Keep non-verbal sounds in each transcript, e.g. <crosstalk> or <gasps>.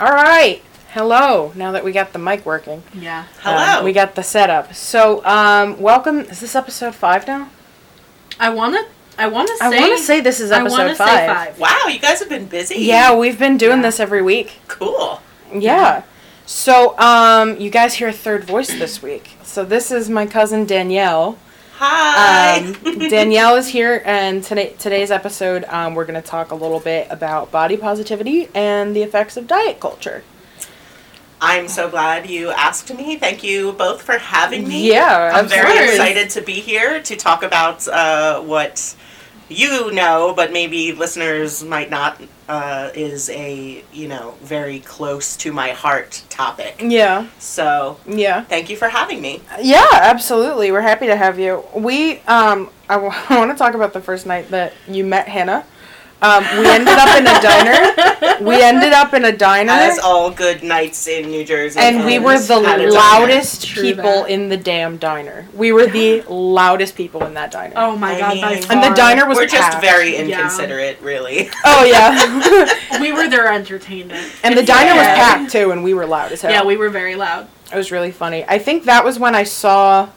All right. Hello. Now that we got the mic working, Yeah. Hello. um, we got the setup. So, um, welcome. Is this episode five now? I wanna. I wanna say. I want to say this is episode five. say five. wow, you guys have been busy. Yeah, we've been doing Yeah. this every week. Cool. Yeah. So, um, you guys hear a third voice this week. So this is my cousin Danielle. Hi. Um, Danielle is here, and today today's episode, um, we're going to talk a little bit about body positivity and the effects of diet culture. I'm so glad you asked me. Thank you both for having me. Yeah, I'm very excited to be here to talk about uh, what you know, but maybe listeners might not. Uh, is a you know very close to my heart topic. Yeah, So yeah, thank you for having me. yeah. Absolutely, we're happy to have you. We, um, I, w- <laughs> I want to talk about the first night that you met Hannah. Um, we ended up in a diner. We <laughs> ended up in a diner. As all good nights in New Jersey, and we were the had a diner. loudest people that. in the damn diner. We were the <gasps> loudest people in that diner. Oh my I god! mean- by And and the diner was We're just packed. very Yeah. inconsiderate, really. Oh yeah, <laughs> We were their entertainment. and the diner was packed too, and we were loud as hell. Yeah, we were very loud. It was really funny. I think that was when I saw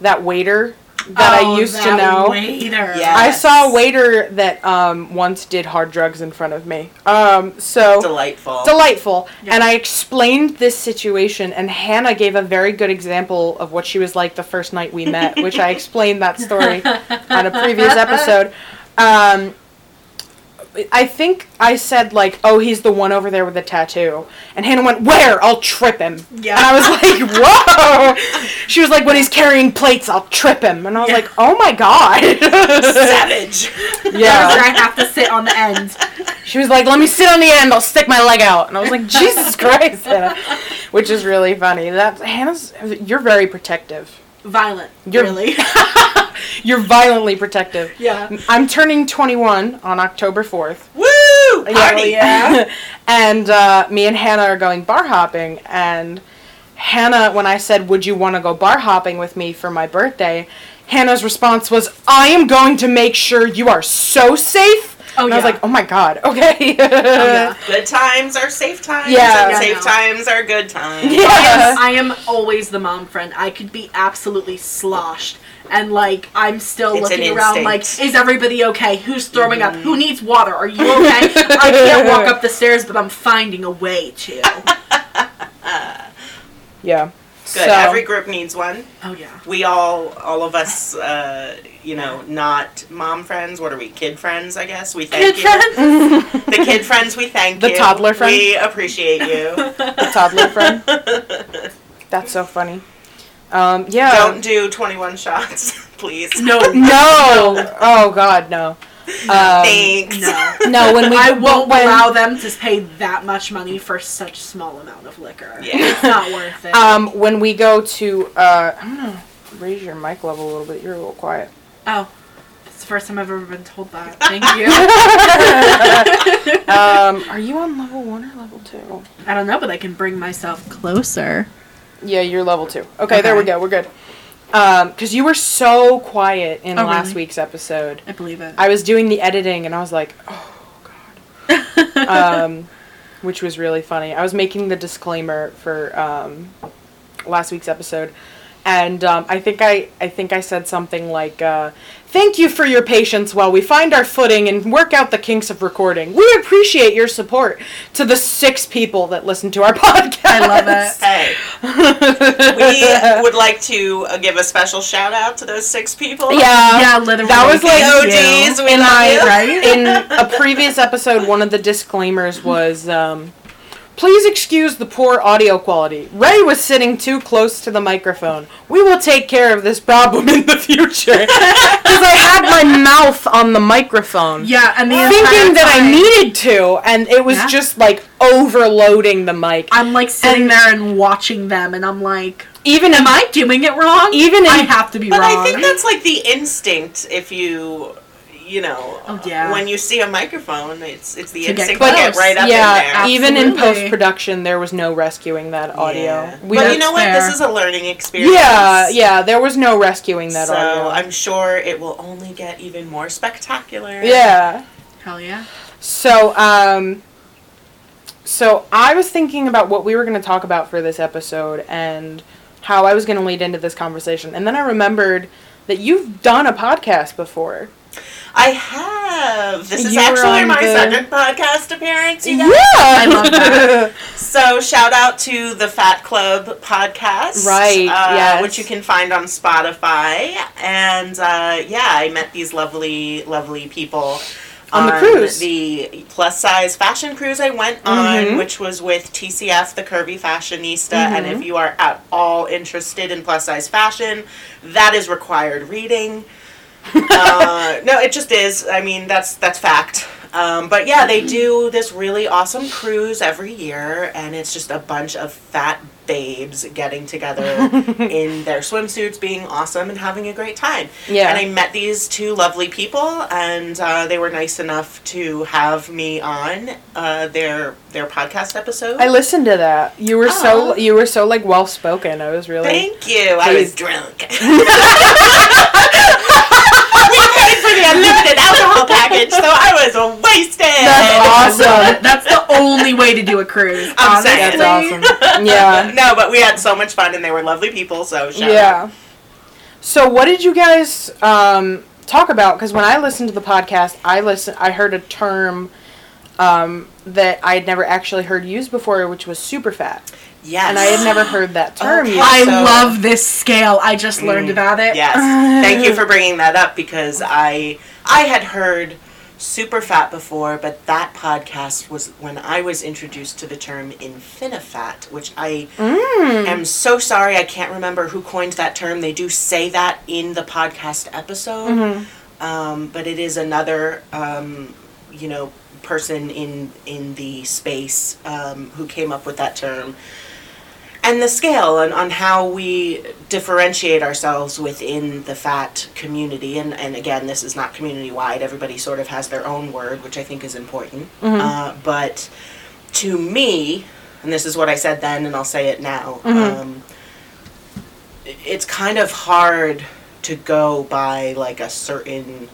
that waiter that Oh, I used to know. Waiter. Yeah. I saw a waiter that um, once did hard drugs in front of me. Um, so Delightful. delightful. Yeah. And I explained this situation, and Hannah gave a very good example of what she was like the first night we met, which I <laughs> explained that story on a previous <laughs> episode. Um, I think I said like, "Oh, he's the one over there with the tattoo," and Hannah went, "Where? I'll trip him." Yeah. And I was like, <laughs> "Whoa!" She was like, "When he's carrying plates, I'll trip him," and I was Yeah. like, "Oh my god!" Savage. <laughs> Yeah. I have to sit on the end. She was like, "Let me sit on the end. I'll stick my leg out." And I was like, <laughs> "Jesus Christ!" Hannah." Which is really funny. That Hannah's, you're very protective. Violent. You're- really. <laughs> You're violently protective. yeah. I'm turning 21 on October 4th. Woo! Yeah. Party. yeah. <laughs> and uh, me and Hannah are going bar hopping. And Hannah, when I said, "Would you want to go bar hopping with me for my birthday?" Hannah's response was, "I am going to make sure you are so safe." Oh, and I was like, "Oh my god, <laughs> okay." Oh, yeah. Good times are safe times. Yeah. And Yeah, safe no. times are good times. Yeah. I am always the mom friend. I could be absolutely sloshed. And like I'm still It's looking around like, is everybody okay? Who's throwing up? Mhm. Who needs water? Are you okay? <laughs> I can't walk up the stairs, but I'm finding a way to. yeah. Good. So, Every group needs one. Oh yeah. We all, all of us, uh, you know, not mom friends. What are we? Kid friends, I guess. We thank Kid you. friends. <laughs> The kid friends, we thank The you. The toddler friend? We appreciate you. <laughs> the toddler friend. That's so funny. Um, yeah. Don't do 21 shots, <laughs> please. No. No. Oh God, no. <laughs> Um, Thanks. No. <laughs> no, when we I won't when, allow them to pay that much money for such small amount of liquor. Yeah. It's not worth it. Um, when we go to, uh, I'm gonna raise your mic level a little bit. You're a little quiet. oh. It's the first time I've ever been told that. <laughs> Thank you. um, are you on level one or level two? I don't know, but I can bring myself closer. Yeah, you're level two. Okay, there we go. We're good. Um, because you were so quiet in Oh, last really? week's episode. I believe it. I was doing the editing and I was like, oh God. <laughs> um, which was really funny. I was making the disclaimer for um, last week's episode, and um, I think I I think I said something like, uh, "Thank you for your patience while we find our footing and work out the kinks of recording. We appreciate your support." To the six people that listen to our <laughs> podcast, I love it. Hey, we <laughs> would like to uh, give a special shout out to those six people. Yeah, yeah, literally. that was like Thank OGs. you. We in love my you. Right? in a previous episode, one of the disclaimers was, um, "Please excuse the poor audio quality. Ray was sitting too close to the microphone. We will take care of this problem <laughs> in the future." <laughs> Because I had my mouth on the microphone, Yeah, and the thinking entire that I needed to, and it was Yeah. just like overloading the mic. I'm like sitting and- there and watching them, and I'm like, Even am I doing it wrong? Even in- I have to be But wrong. I think that's like the instinct if you you know Oh, yeah. when you see a microphone it's it's the To get to get right up yeah, in there. even in post production, there was no rescuing that audio. Yeah. We but you know what? fair. This is a learning experience. yeah, yeah, there was no rescuing that so audio. So I'm sure it will only get even more spectacular. yeah. Hell yeah. So, um, so I was thinking about what we were going to talk about for this episode and how I was going to lead into this conversation. And then I remembered that you've done a podcast before. I have. This is You were actually my the- second podcast appearance, you guys. I love that. <laughs> So shout out to the Fat Club podcast, Right, Uh, yes. which you can find on Spotify. And uh, yeah, I met these lovely, lovely people On the cruise. the plus size fashion cruise I went on, Mhm. which was with TCF, the Curvy Fashionista. And Mhm. if you are at all interested in plus size fashion, that is required reading. Uh, no, it just is. I mean, that's that's fact. Um, but yeah, they do this really awesome cruise every year, and it's just a bunch of fat babes getting together <laughs> in their swimsuits, being awesome and having a great time. Yeah. And I met these two lovely people, and uh, they were nice enough to have me on uh, their their podcast episode. I listened to that. You were so Oh. you were so like well spoken. I was really Thank you. I was drunk. <laughs> <laughs> for the unlimited <laughs> alcohol package, so I was wasted. That's <laughs> awesome. That's the only way to do a cruise. I'm saying. That's awesome. <laughs> Yeah. no, but we had so much fun, and they were lovely people. So shout out. Yeah. So what did you guys um, talk about? Because when I listened to the podcast, I listen. I heard a term um, that I had never actually heard used before, which was super fat, Yes. and I had never heard that term Okay. used. I love this scale. I just learned Mm, about it. Yes. <laughs> Thank you for bringing that up because I I had heard super fat before, but that podcast was when I was introduced to the term infinifat, which I Mm. am so sorry I can't remember who coined that term. They do say that in the podcast episode, Mhm. um, but it is another um, you know person in in the space um, who came up with that term and the scale and on how we differentiate ourselves within the fat community and, and again this is not community wide everybody sort of has their own word which i think is important Mhm. uh, but to me and this is what i said then and i'll say it now Mhm. um, it's kind of hard to go by like a certain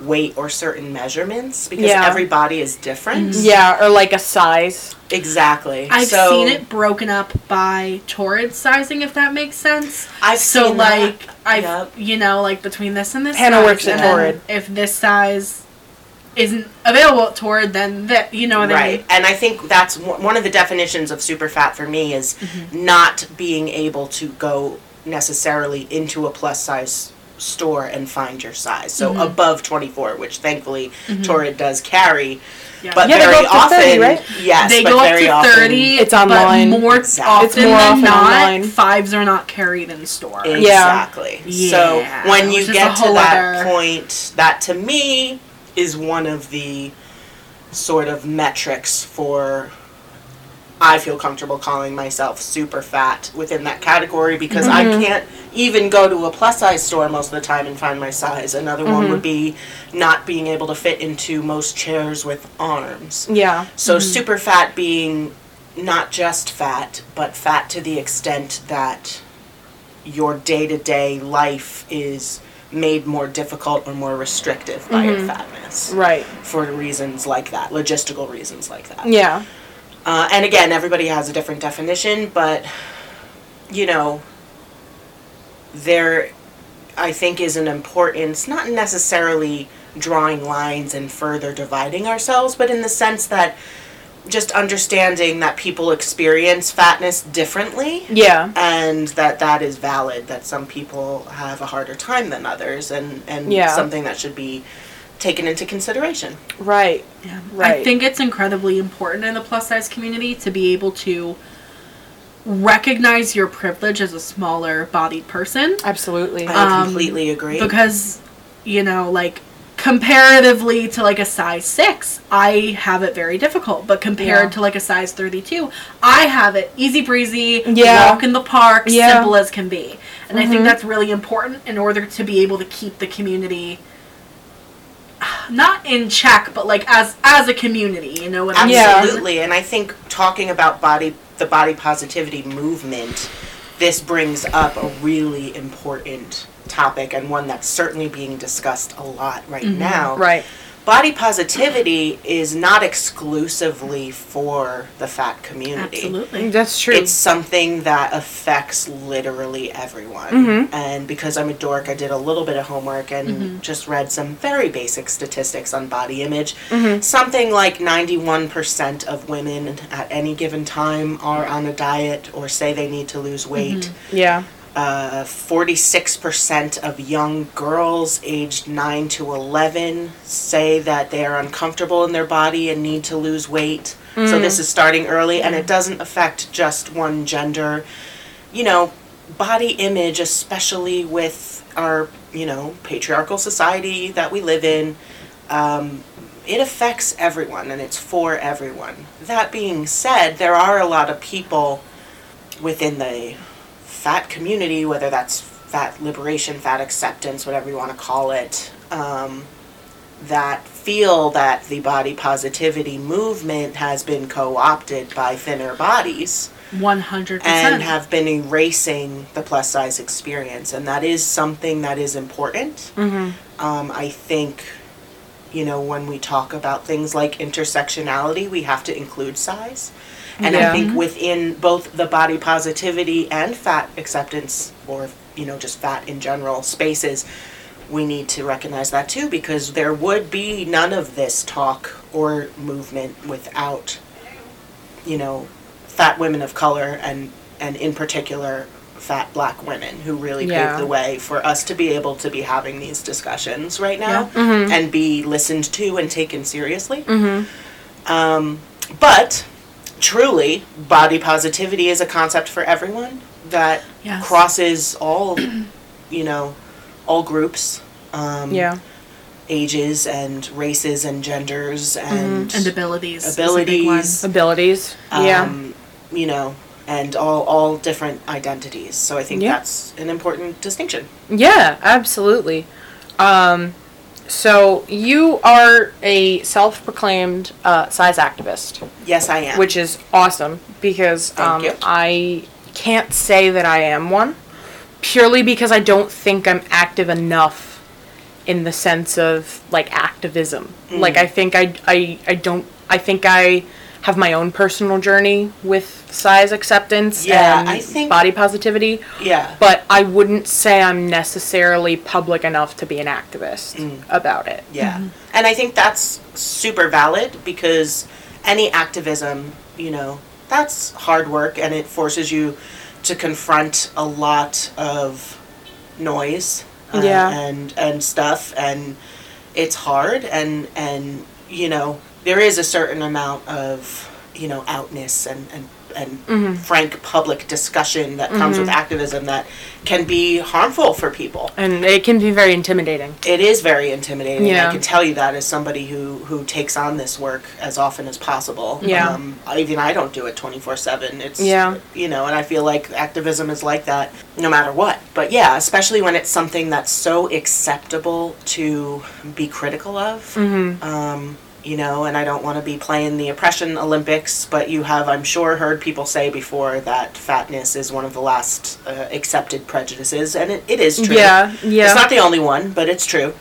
weight or certain measurements because Yeah. every body is different Yeah, or like a size. exactly I've so seen it broken up by torrid sizing, if that makes sense. I've so seen that. like I've Yep. you know like between this and this. Hannah size, works at Torrid. If this size isn't available at Torrid, then that you know what I right mean. and i think that's one one of the definitions of super fat for me is Mm-hmm. not being able to go necessarily into a plus size store and find your size so Mm-hmm. above 24 which thankfully torrid does carry Yeah. but Yeah, they go very up to often 30, right? yes they but go up very to often, thirty. It's online. But more Exactly. often It's more than often not, online. fives are not carried in store. Exactly. So Yeah, when you which is get to that other- point, that to me is one of the sort of metrics for I feel comfortable calling myself super fat within that category because I mm-hmm. can't even go to a plus size store most of the time and find my size. Another one mm-hmm. would be not being able to fit into most chairs with arms. Yeah. So mm-hmm. super fat being not just fat, but fat to the extent that your day to day life is made more difficult or more restrictive by your fatness Right. for reasons like that, logistical reasons like that. Yeah. Uh, and again, everybody has a different definition, but you know, there, I think, is an importance, not necessarily drawing lines and further dividing ourselves, but in the sense that just understanding that people experience fatness differently Yeah. and that that is valid that some people have a harder time than others and and Yeah. something that should be taken into consideration Right. Yeah. Right. I think it's incredibly important in the plus size community to be able to recognize your privilege as a smaller bodied person Absolutely. i Um, completely agree because you know like comparatively to like a size 6 i have it very difficult but compared Yeah. to like a size 32 i have it easy breezy Yeah. walk in the park Yeah. simple as can be and i Mhm. think that's really important in order to be able to keep the community not in check but like as as a community you know what i'm Yeah. Absolutely, and I think talking about body the body positivity movement, this brings up a really important topic and one that's certainly being discussed a lot right mm-hmm. now. right. Body positivity is not exclusively for the fat community. Absolutely. That's true. It's something that affects literally everyone. Mhm. And because I'm a dork, I did a little bit of homework and just read some very basic statistics on body image. Mhm. Something like 91% of women at any given time are on a diet or say they need to lose weight. yeah. Uh, 46% of young girls aged 9 to 11 say that they are uncomfortable in their body and need to lose weight. So this is starting early and it doesn't affect just one gender. You know, body image, especially with our, you know, patriarchal society that we live in, um, it affects everyone and it's for everyone. That being said, there are a lot of people within the fat community, whether that's fat liberation, fat acceptance, whatever you want to call it, um, that feel that the body positivity movement has been co opted by thinner bodies One hundred and percent. And have been erasing the plus size experience. And that is something that is important. Mm-hmm. Um, I think, you know, when we talk about things like intersectionality, we have to include size. And Yeah. I think within both the body positivity and fat acceptance, or, you know, just fat in general spaces, we need to recognize that too, because there would be none of this talk or movement without, you know, fat women of color and, and in particular, fat black women who really Yeah. paved the way for us to be able to be having these discussions right now Yeah. Mhm. and be listened to and taken seriously. Mm-hmm. Um, but truly, body positivity is a concept for everyone that Yes. crosses all, <clears throat> you know, all groups, um, Yeah. ages and races and genders and, and abilities. is a big Abilities. one. Abilities. yeah. um, you know, and all all different identities. So I think Yeah. that's an important distinction. Yeah, absolutely. Um, so you are a self-proclaimed uh, size activist, Yes, I am. which is awesome because Thank um, you. I can't say that I am one, purely because I don't think I'm active enough in the sense of like activism. Mm. Like I think I, I I don't I think I have my own personal journey with size acceptance Yeah, and I think- body positivity yeah. but I wouldn't say I'm necessarily public enough to be an activist Mm. about it. Yeah. And I think that's super valid because any activism, you know, that's hard work and it forces you to confront a lot of noise uh, Yeah. and and stuff and it's hard and and you know, there is a certain amount of, you know, outness and and and Mhm. frank public discussion that comes with activism that can be harmful for people And it can be very intimidating. it is very intimidating. Yeah. I can tell you that as somebody who who takes on this work as often as possible. Yeah. Um, even I don't do it twenty four seven. It's Yeah. You know, and I feel like activism is like that no matter what. But yeah, especially when it's something that's so acceptable to be critical of. Mm-hmm. Um, you know, and I don't want to be playing the oppression Olympics, but you have, I'm sure, heard people say before that fatness is one of the last uh, accepted prejudices, and it, it is true. Yeah, yeah. It's not the only one, but it's true.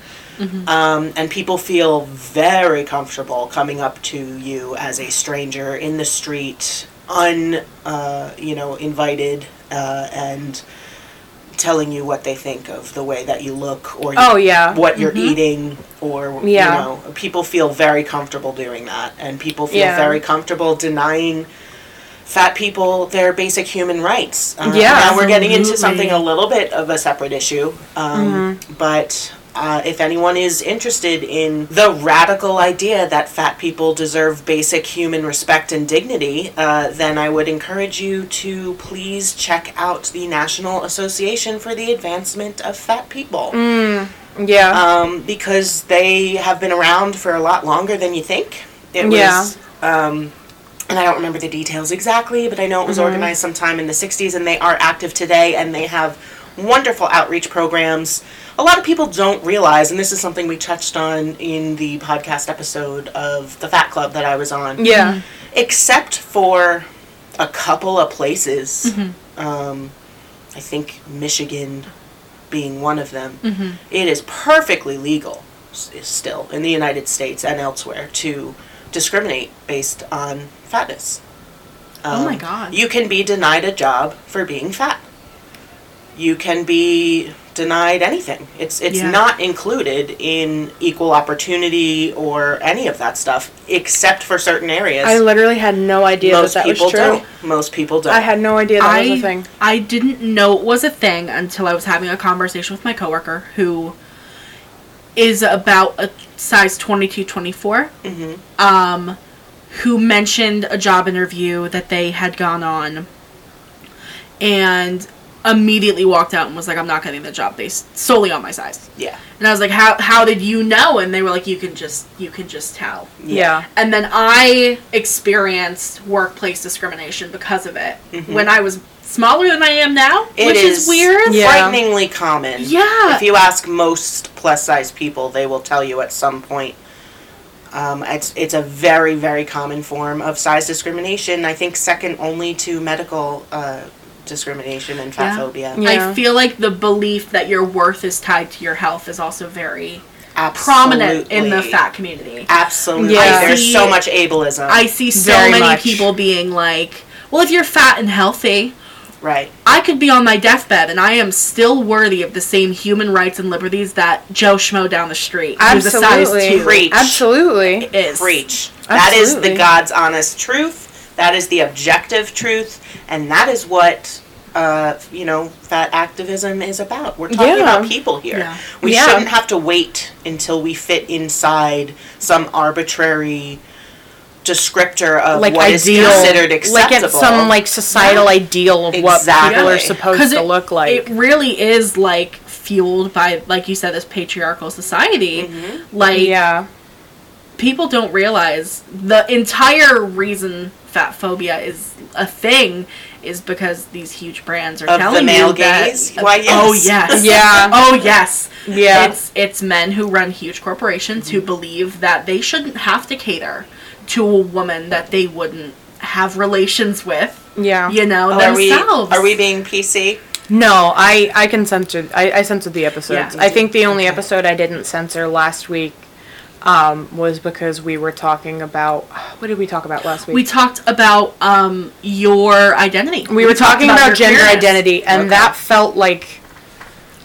Um, and people feel very comfortable coming up to you as a stranger in the street, un, uh, you know, invited, uh, and telling you what they think of the way that you look or oh yeah. what you're eating or Yeah. you know people feel very comfortable doing that and people feel Yeah. very comfortable denying fat people their basic human rights uh, Yeah. now we're getting into something a little bit of a separate issue um, Mm-hmm. but uh, if anyone is interested in the radical idea that fat people deserve basic human respect and dignity, uh, then I would encourage you to please check out the National Association for the Advancement of Fat People Mm, yeah. um, because they have been around for a lot longer than you think. It Yeah. was, um, and I don't remember the details exactly, but I know it was organized sometime in the 60s, and they are active today, and they have wonderful outreach programs. A lot of people don't realize, and this is something we touched on in the podcast episode of the Fat Club that I was on yeah. except for a couple of places. Um, I think Michigan being one of them. Mm-hmm. It is perfectly legal s- still in the United States and elsewhere to discriminate based on fatness. Oh my Um, God. You can be denied a job for being fat. You can be denied anything. It's it's Yeah. not included in equal opportunity or any of that stuff, except for certain areas. I literally had no idea Most that that people was true. don't. Most people don't. I had no idea that was a thing. I didn't know it was a thing until I was having a conversation with my coworker who is about a size 22 24 Mhm. um who mentioned a job interview that they had gone on and immediately walked out and was like I'm not getting the job based solely on my size. Yeah. And I was like how how did you know and they were like you can just you can just tell. Yeah. And then I experienced workplace discrimination because of it when I was smaller than I am now, It which is, weird. Yeah. Frighteningly common. Yeah. If you ask most plus size people, they will tell you at some point. Um, it's it's a very very common form of size discrimination. I think second only to medical uh, discrimination and fat Yeah. phobia. Yeah. I feel like the belief that your worth is tied to your health is also very Absolutely. prominent in the fat community. Absolutely. Yeah. There's I so much ableism. I see so Very many much. people being like, well, if you're fat and healthy, right. I could be on my deathbed and I am still worthy of the same human rights and liberties that Joe Schmo down the street, who's a size Absolutely. two, Preach. Absolutely. is. Preach. That is the God's honest truth. That is the objective truth, and that is what uh, you know fat activism is about. We're talking Yeah. about people here. Yeah. We Yeah. shouldn't have to wait until we fit inside some arbitrary descriptor of Like what is ideal, considered like acceptable. it's some like societal ideal of what Exactly. people are supposed Because to it, look like. it really is like fueled by, like you said, this patriarchal society. Mm-hmm. Like yeah. People don't realize the entire reason fat phobia is a thing is because these huge brands are Of the telling male you that. gaze? Why, Oh yes. yes. <laughs> Yeah. Oh yes. Yeah. It's it's men who run huge corporations who believe that they shouldn't have to cater to a woman that they wouldn't have relations with. Yeah. You know Oh, are we are we being PC? No, I I can censor. I, I censored the episodes. Yeah. I think the only Okay. episode I didn't censor last week um, was because we were talking about what did we talk about last week? We talked about um your identity. we were talking talked about, gender queerness. identity, and Okay. that felt like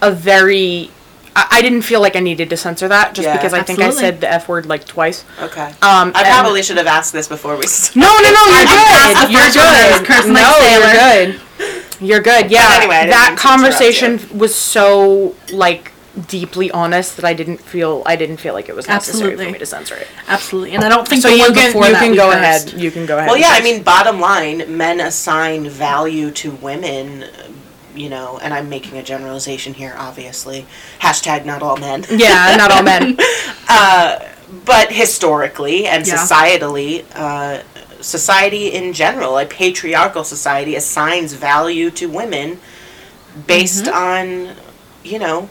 a very. I, I didn't feel like I needed to censor that just Yeah, because I think I said the f word like twice. Okay. Um, I probably should have asked this before we started. No, no, no, you're passed good. You're first one. I was good. cursing No, Sailor. you're good. You're good. Yeah. anyway, I didn't mean that conversation was so like deeply honest that I didn't feel I didn't feel like it was necessary Absolutely. for me to censor it. Absolutely. And I don't think So the you one can before you that can go cursed. ahead. You can go ahead. Well, and yeah, I mean, bottom line, men assign value to women, you know, and I'm making a generalization here, obviously. Hashtag not all men. yeah, not all men. <laughs> Uh, but historically and Yeah. societally, uh, society in general, a patriarchal society, assigns value to women based Mm-hmm. on, you know,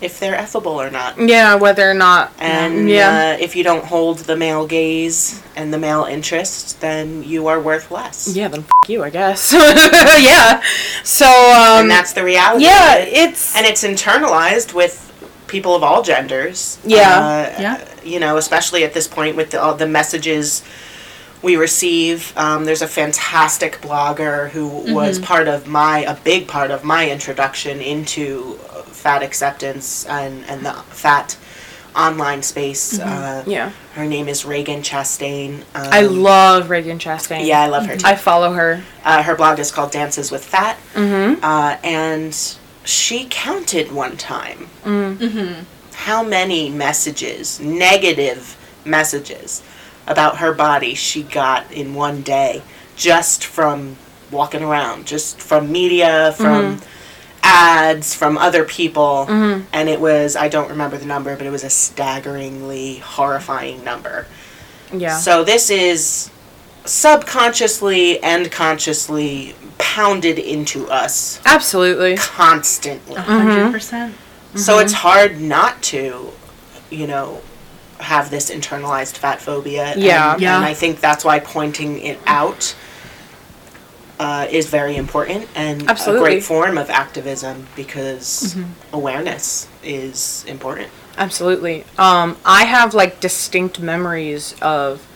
if they're affable or not. Yeah, whether or not. And yeah. uh, if you don't hold the male gaze and the male interest, then you are worth less. yeah, then f- you, I guess. <laughs> yeah. So um and that's the reality. yeah, it. it's and it's internalized with people of all genders. Yeah. Uh, Yeah. You know, especially at this point with the, all the messages we receive. Um, there's a fantastic blogger who was Mm-hmm. part of my a big part of my introduction into uh, fat acceptance and and the fat online space. Uh, yeah. her name is Ragen Chastain. Um, Mm-hmm. I love Ragen Chastain. Yeah, I love her too. I follow her. Uh, her blog is called Dances with Fat. Mhm. Uh, and she counted one time Mm-hmm. how many messages, negative messages, about her body she got in one day just from walking around, just from media, from mm-hmm. ads, from other people. Mm-hmm. And it was, I don't remember the number, but it was a staggeringly horrifying number. Yeah. So this is subconsciously and consciously pounded into us Absolutely. constantly. A 100 mm-hmm. percent. So it's hard not to, you know, have this internalized fat phobia. Yeah. And, Yeah. and I think that's why pointing it out uh, is very important and Absolutely. a great form of activism because awareness is important. Absolutely. Um, I have like distinct memories of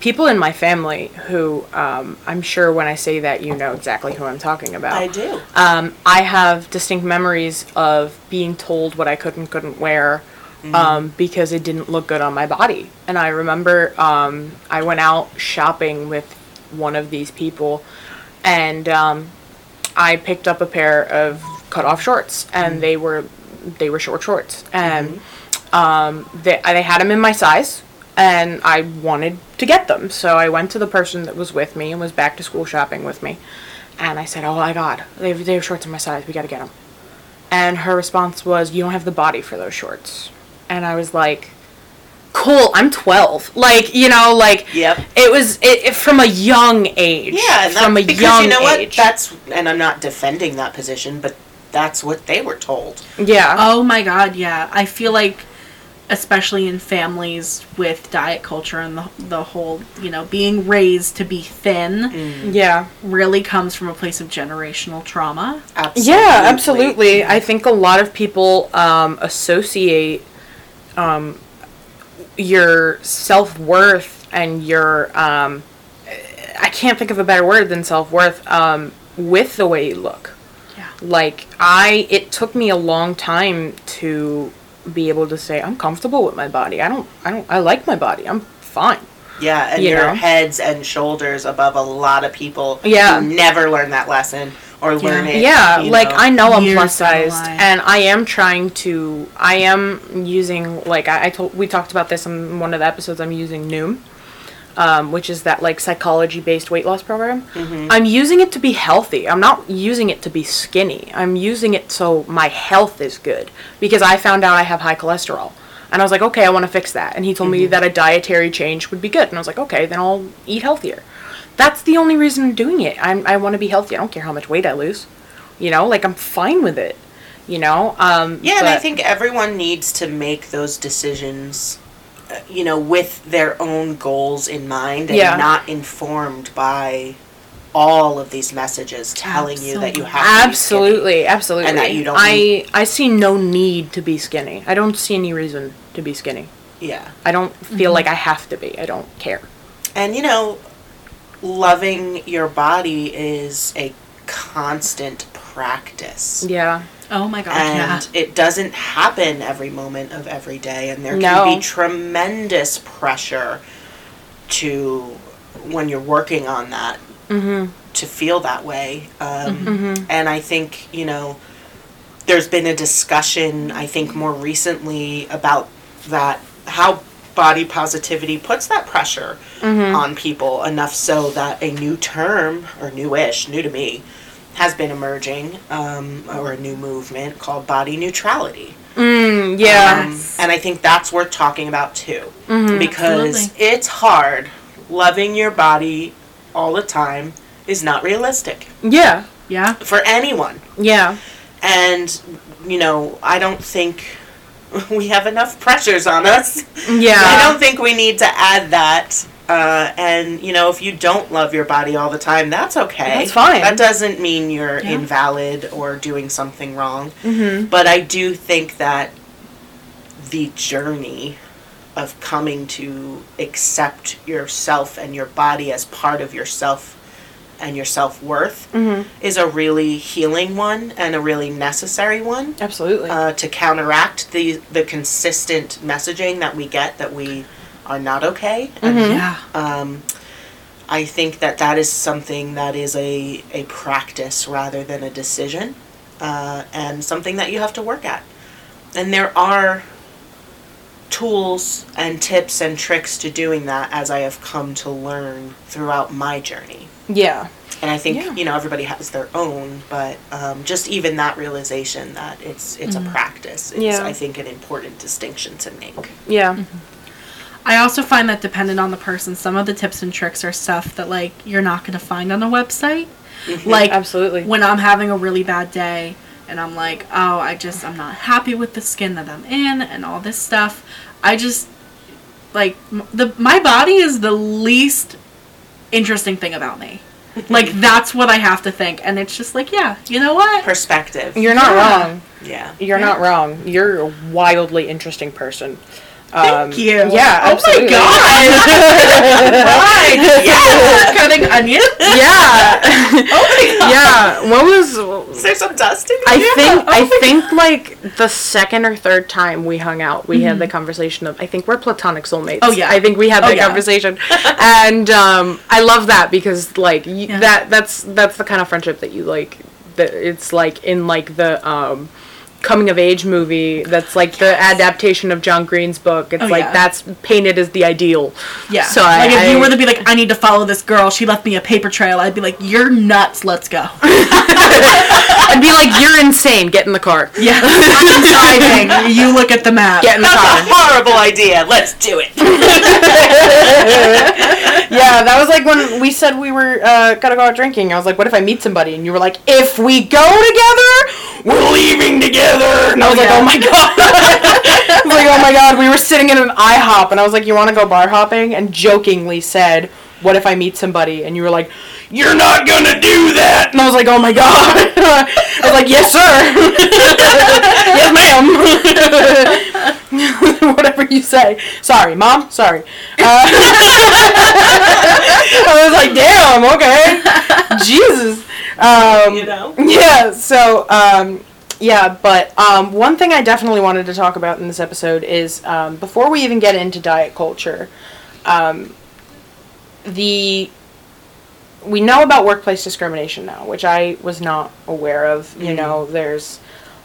people in my family who um, I'm sure when I say that you know exactly who I'm talking about. I do. Um, I have distinct memories of being told what I could and couldn't wear um, because it didn't look good on my body. And I remember um, I went out shopping with one of these people and um, I picked up a pair of cut off shorts and they were they were short shorts and um, they, they had them in my size and I wanted to get them. So I went to the person that was with me and was back to school shopping with me. And I said, Oh my god, they have, they have shorts in my size. We gotta get them. And her response was, You don't have the body for those shorts. And I was like, Cool, I'm 12. Like, you know, like, Yep. it was it, it from a young age. Yeah, from that, a because young you know what? age. That's and I'm not defending that position, but that's what they were told. yeah. Oh my god, yeah. I feel like especially in families with diet culture and the, the whole, you know, being raised to be thin yeah. really comes from a place of generational trauma. Absolutely. Yeah, absolutely. I think a lot of people um, associate um, your self worth and your um, I can't think of a better word than self worth um, with the way you look. Yeah. Like I, it took me a long time to be able to say I'm comfortable with my body. I don't, I don't, I like my body. I'm fine. Yeah, and You you're know? heads and shoulders above a lot of people Yeah. who never learn that lesson or learn it. Yeah, like know. I know I'm plus sized, and I am trying to. I am using like I, I told we talked about this in one of the episodes. I'm using Noom, um, which is that like psychology based weight loss program. I'm using it to be healthy. I'm not using it to be skinny. I'm using it so my health is good because I found out I have high cholesterol. And I was like, okay, I want to fix that. And he told me that a dietary change would be good. And I was like, okay, then I'll eat healthier. That's the only reason I'm doing it. I'm, I want to be healthy. I don't care how much weight I lose. You know, like I'm fine with it. You know. Um, Yeah, and I think everyone needs to make those decisions, uh, you know, with their own goals in mind and Yeah. not informed by all of these messages telling you that you have to be absolutely, absolutely. And that you don't I I see no need to be skinny. I don't see any reason to be skinny. Yeah. I don't feel like I have to be. I don't care. And you know, loving your body is a constant practice. Yeah. Oh my god, yeah. And it doesn't happen every moment of every day, and there No. can be tremendous pressure to when you're working on that Mm-hmm. to feel that way. Um, And I think you know, there's been a discussion. I think more recently about that how body positivity puts that pressure on people enough so that a new term or newish, new to me, has been emerging, um, or a new movement called body neutrality. Mm, yeah. Um, and I think that's worth talking about too. Because Absolutely. it's hard. Loving your body all the time is not realistic yeah. Yeah. for anyone. Yeah. And, you know, I don't think <laughs> we have enough pressures on us. Yeah. I don't think we need to add that. Uh, and you know, if you don't love your body all the time, that's okay. That's fine. That doesn't mean you're Yeah. invalid or doing something wrong. Mm-hmm. But I do think that the journey of coming to accept yourself and your body as part of yourself and your self worth Mm-hmm. is a really healing one and a really necessary one Absolutely. uh, to counteract the the consistent messaging that we get that we are not okay. And, Yeah. um, I think that that is something that is a a practice rather than a decision, uh, and something that you have to work at. And there are tools and tips and tricks to doing that as I have come to learn throughout my journey. Yeah. And I think Yeah. you know everybody has their own, but um, just even that realization that it's it's a mm-hmm. practice is Yeah. I think an important distinction to make. Yeah. Mm-hmm. I also find that dependent on the person, some of the tips and tricks are stuff that like you're not going to find on a website. Mm-hmm. Like Absolutely. when I'm having a really bad day and I'm like, "Oh, I just I'm not happy with the skin that I'm in and all this stuff." I just like m- the my body is the least interesting thing about me. Like that's what I have to think, and it's just like, yeah, you know what? Perspective. You're not Yeah. wrong. yeah. You're Yeah. not wrong. You're a wildly interesting person. Um, Thank you. Yeah, Oh absolutely. my god. <laughs> right. Yeah. Cutting onions. yeah. Oh my god. yeah. What was Is there some dust in I here? think Oh I my think like the second or third time we hung out, we had the conversation of I think we're platonic soulmates. Mm-hmm. Oh, yeah. I think we had Oh, that yeah. conversation, and um, I love that because like y- Yeah. that that's that's the kind of friendship that you like. That it's like in like the um, coming of age movie. That's like the adaptation of John Green's book. It's Oh, like yeah. that's painted as the ideal. Yeah. So I- like if you were to be like, I need to follow this girl. She left me a paper trail. I'd be like, you're nuts. Let's go. <laughs> I'd be like, you're insane. Get in the car. <laughs> Yeah. I'm driving. You look at the map. Get in the That's car. a horrible idea. Let's do it. <laughs> Yeah, that was like when we said we were uh, gonna go out drinking. I was like, "What if I meet somebody?" And you were like, "If we go together, we're leaving together." And I was like, yeah. "Oh my god!" <laughs> I was like, "Oh my god!" We were sitting in an IHOP, and I was like, "You want to go bar hopping?" And jokingly said, "What if I meet somebody?" And you were like, "You're not gonna do that." And I was like, "Oh my god!" <laughs> I was like, "Yes, sir. <laughs> yes, ma'am." <laughs> Whatever you say. Sorry, mom. Sorry. Uh, <laughs> I was like, damn, okay. <laughs> Jesus. Um, You know? Yeah, so, um, yeah, but um, one thing I definitely wanted to talk about in this episode is um, before we even get into diet culture, um, the. We know about workplace discrimination now, which I was not aware of. You Mhm. know, there's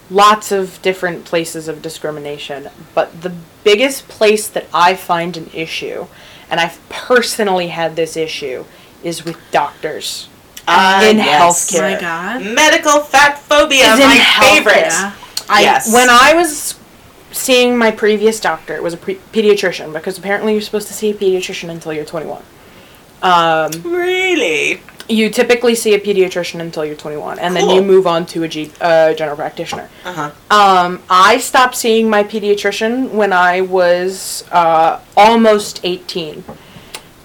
lots of different places of discrimination, but the biggest place that I find an issue, and I've personally had this issue, is with doctors. Ah, In yes. Oh healthcare. my god. Medical fat phobia, Is my healthcare. favorite. I, Yes. When I was seeing my previous doctor, it was a pre- pediatrician because apparently you're supposed to see a pediatrician until you're 21. Um, Really? You typically see a pediatrician until you're 21, and then you move on to a G- uh, general practitioner. Uh huh. Um, I stopped seeing my pediatrician when I was uh, almost 18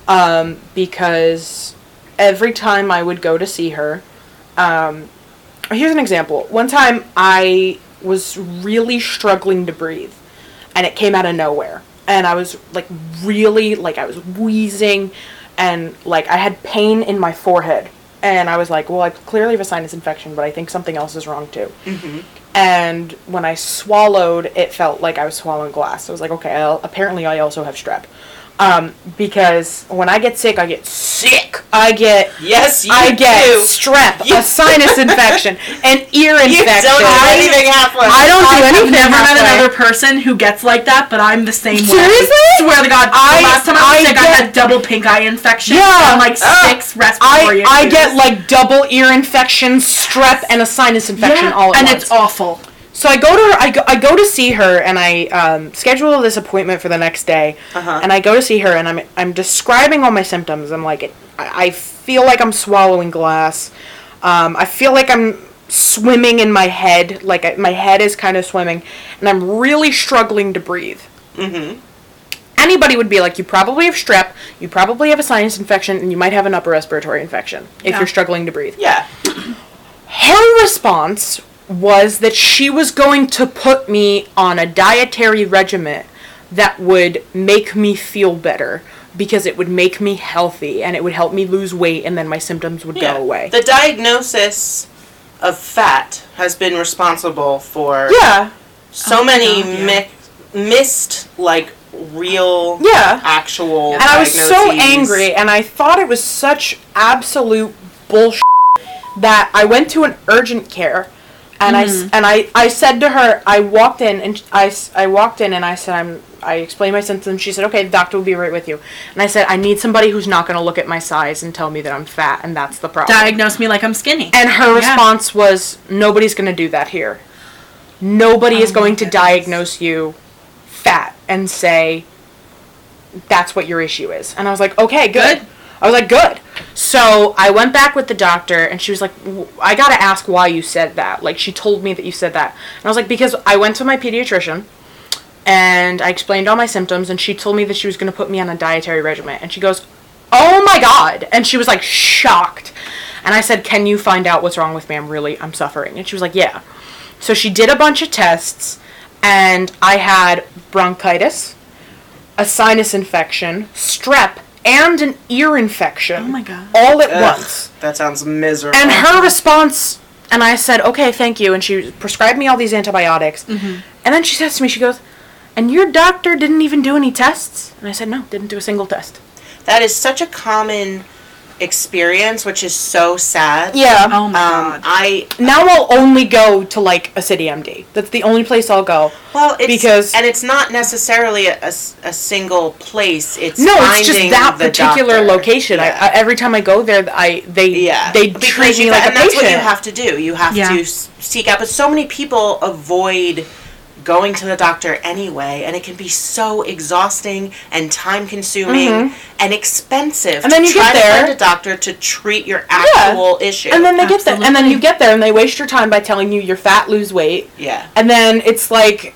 um, because every time I would go to see her, um, here's an example. One time I was really struggling to breathe, and it came out of nowhere. And I was like really, like, I was wheezing, and like I had pain in my forehead. And I was like, well, I clearly have a sinus infection, but I think something else is wrong too and when I swallowed, it felt like I was swallowing glass. I was like, okay, I'll, apparently I also have strep. Um, because when I get sick, I get sick. I get Yes, you I get do. strep, You- a <laughs> sinus infection, an ear infection. You don't do I- anything halfway. I don't do I've anything. never met another person who gets like that, but I'm the same way. Seriously? Swear to God, I- the last time I was I sick, I get- had double pink eye infection. Yeah. And like Ah. six respiratory I, I issues. get like double ear infection, strep, and a sinus infection yeah, all at and once. it's awful. So I go to her, I go, I go to see her and I um, schedule this appointment for the next day. Uh-huh. And I go to see her and I'm I'm describing all my symptoms. I'm like I, I feel like I'm swallowing glass. Um, I feel like I'm swimming in my head, like I, my head is kind of swimming, and I'm really struggling to breathe. Mm-hmm. Anybody would be like, you probably have strep, you probably have a sinus infection, and you might have an upper respiratory infection if Yeah. you're struggling to breathe Yeah. her response was that she was going to put me on a dietary regimen that would make me feel better because it would make me healthy and it would help me lose weight and then my symptoms would yeah. go away. The diagnosis of fat has been responsible for yeah. so Oh many God, yeah. mi- missed, like, real, Yeah. actual And I was so angry and I thought it was such absolute bullshit that I went to an urgent care and I s- mm-hmm. and I, I said to her I walked in and I, s- I walked in and I said I'm I explained my symptoms she said okay the doctor will be right with you and I said I need somebody who's not going to look at my size and tell me that I'm fat and that's the problem Diagnose me like I'm skinny. and her Yeah. response was nobody's going to do that here nobody is Oh my going to goodness. diagnose you fat and say that's what your issue is. And I was like, okay, good. Good. I was like, good. So I went back with the doctor, and she was like, "W- I gotta ask why you said that. Like, she told me that you said that. And I was like, because I went to my pediatrician, and I explained all my symptoms, and she told me that she was gonna put me on a dietary regimen. And she goes, oh my god. And she was like shocked. And I said, can you find out what's wrong with me? I'm really, I'm suffering. And she was like, yeah. So she did a bunch of tests, and I had bronchitis, a sinus infection, strep, and an ear infection. Oh my God. All at Ugh, once. That sounds miserable. And her response, and I said, okay, thank you. And she prescribed me all these antibiotics. Mm-hmm. And then she says to me, she goes, and your doctor didn't even do any tests? And I said, no, didn't do a single test. that is such a common experience, which is so sad. Yeah. Oh my Um, god. I Now I'll only go to like a city MD. That's the only place I'll go. well, it's, Because- and it's not necessarily a a single place. It's No, it's just that particular doctor. location. Yeah. I, I, every time I go there, I they yeah, they Because treat me you- like a and that's patient. what you have to do. You have Yeah. to s- seek out. But so many people avoid going to the doctor anyway, and it can be so exhausting and time consuming and expensive. Mm-hmm. And then to you try get to there- find a doctor to treat your actual issue. and then they get there, and then you get there, and they waste your time by telling you you're fat, lose weight, yeah. and then it's like,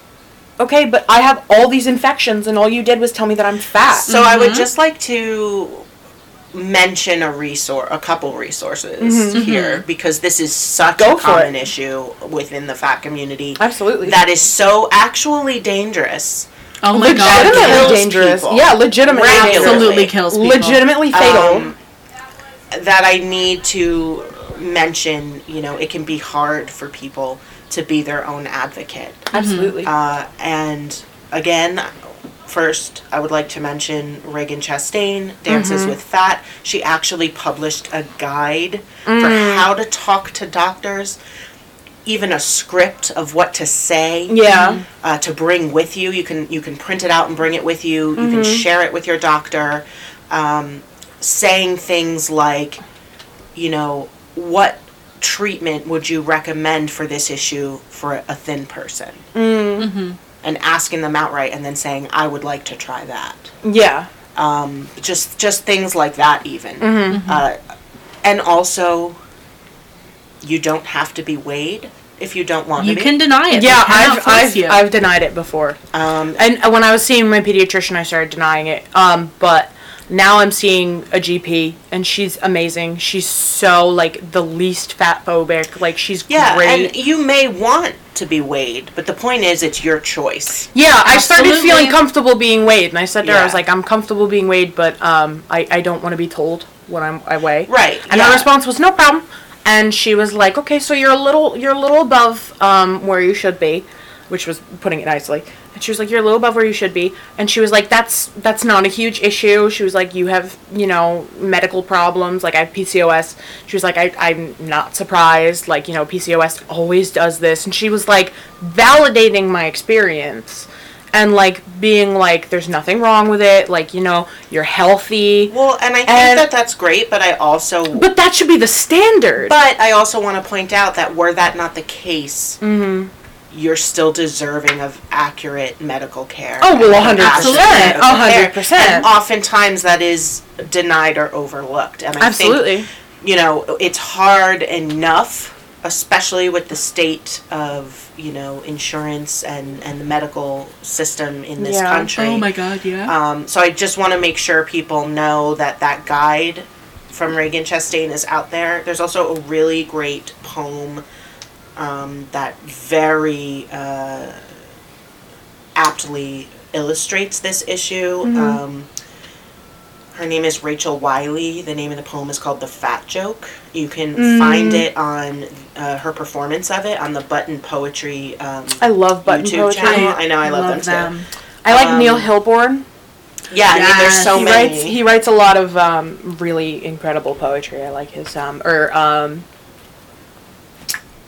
okay, but I have all these infections, and all you did was tell me that I'm fat. So I would just like to mention a resource, a couple resources here, because this is such Mm-hmm. Go a common it. issue within the fat community. Absolutely. That is so actually dangerous. oh my god. legitimately kills dangerous. people. Yeah, legitimately Regularly. Absolutely kills people. Legitimately fatal. Um, that I need to mention, you know, it can be hard for people to be their own advocate. Absolutely. Uh, and again, first, I would like to mention Ragen Chastain, Dances Mm-hmm. with Fat. She actually published a guide for Mm. how to talk to doctors, even a script of what to say. yeah. Uh, to bring with you, you can you can print it out and bring it with you. You can share it with your doctor, um, saying things like, you know, what treatment would you recommend for this issue for a thin person? And asking them outright and then saying I would like to try that. Yeah. Um, just just things like that even. Mm-hmm. Uh, and also, you don't have to be weighed if you don't want You to You can deny it. Yeah, They cannot I've I've, you. I've denied it before. Um, And when I was seeing my pediatrician, I started denying it. Um, but now I'm seeing a GP, and she's amazing. She's so like the least fat phobic. Like she's yeah, great. and you may want to be weighed, but the point is, it's your choice. yeah, I started Absolutely. feeling comfortable being weighed, and I said to her, I was Yeah. like, I'm comfortable being weighed, but um, I, I don't want to be told what I'm I weigh. Right, And yeah. her response was no problem. And she was like, okay, so you're a little you're a little above um, where you should be, which was putting it nicely. And she was like, you're a little above where you should be. And she was like, that's that's not a huge issue. She was like, you have you know medical problems. Like I have PCOS. She was like, I I'm not surprised. Like you know PCOS always does this. And she was like validating my experience. And like being like, there's nothing wrong with it. Like you know, you're healthy. Well, and I think And- that that's great, but I also But that should be the standard. But I also want to point out that were that not the case, Mm-hmm. You're still deserving of accurate medical care. Oh, well, 100%, compassionate 100%. And oftentimes that is denied or overlooked. And I Absolutely. think, you know, it's hard enough, especially with the state of, you know, insurance and, and the medical system in this Yeah. country. oh my god, yeah. Um, so I just want to make sure people know that that guide from Ragen Chastain is out there. There's also a really great poem um, that very uh, aptly illustrates this issue. Um, her name is Rachel Wiley. The name of the poem is called "The Fat Joke." You can find it on uh, her performance of it on the Button Poetry um, I love button YouTube poetry. channel. I know I love, them, too. I like Um, Neil Hilborn. Yeah, I mean, there's so he many. writes he writes a lot of um, really incredible poetry. I like his um or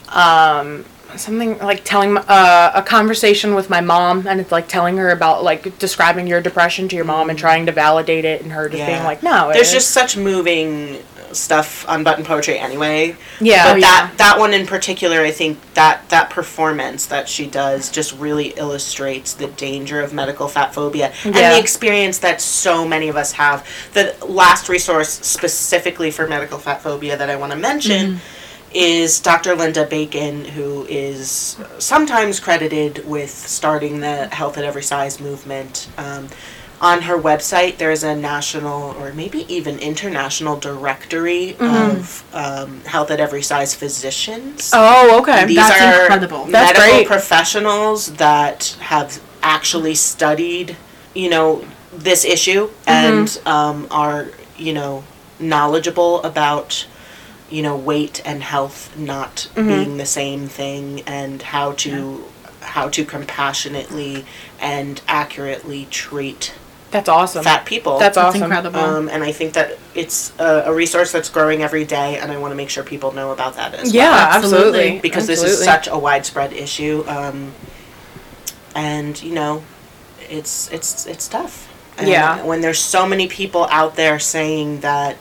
um something like telling uh, a conversation with my mom and it's like telling her about like describing your depression to your mom and trying to validate it and her just being like no There's it- just such moving stuff on button poetry anyway. yeah But that that one in particular, I think that that performance that she does just really illustrates the danger of medical fat phobia and the experience that so many of us have. The last resource specifically for medical fat phobia that I want to mention is Dr. Linda Bacon, who is sometimes credited with starting the Health at Every Size movement. Um, on her website, there's a national or maybe even international directory of um, health at every size physicians. Oh, okay. These That's are incredible. That's medical great. professionals that have actually studied, you know, this issue and um, are, you know, knowledgeable about, you know, weight and health not being the same thing and how to how to compassionately and accurately treat That's awesome. fat people. That's That's awesome. incredible. um, and I think that it's a, a resource that's growing every day, and I want to make sure people know about that as Yeah, well Absolutely. absolutely. because this is such a widespread issue um, and you know it's it's it's tough and Yeah. when there's so many people out there saying that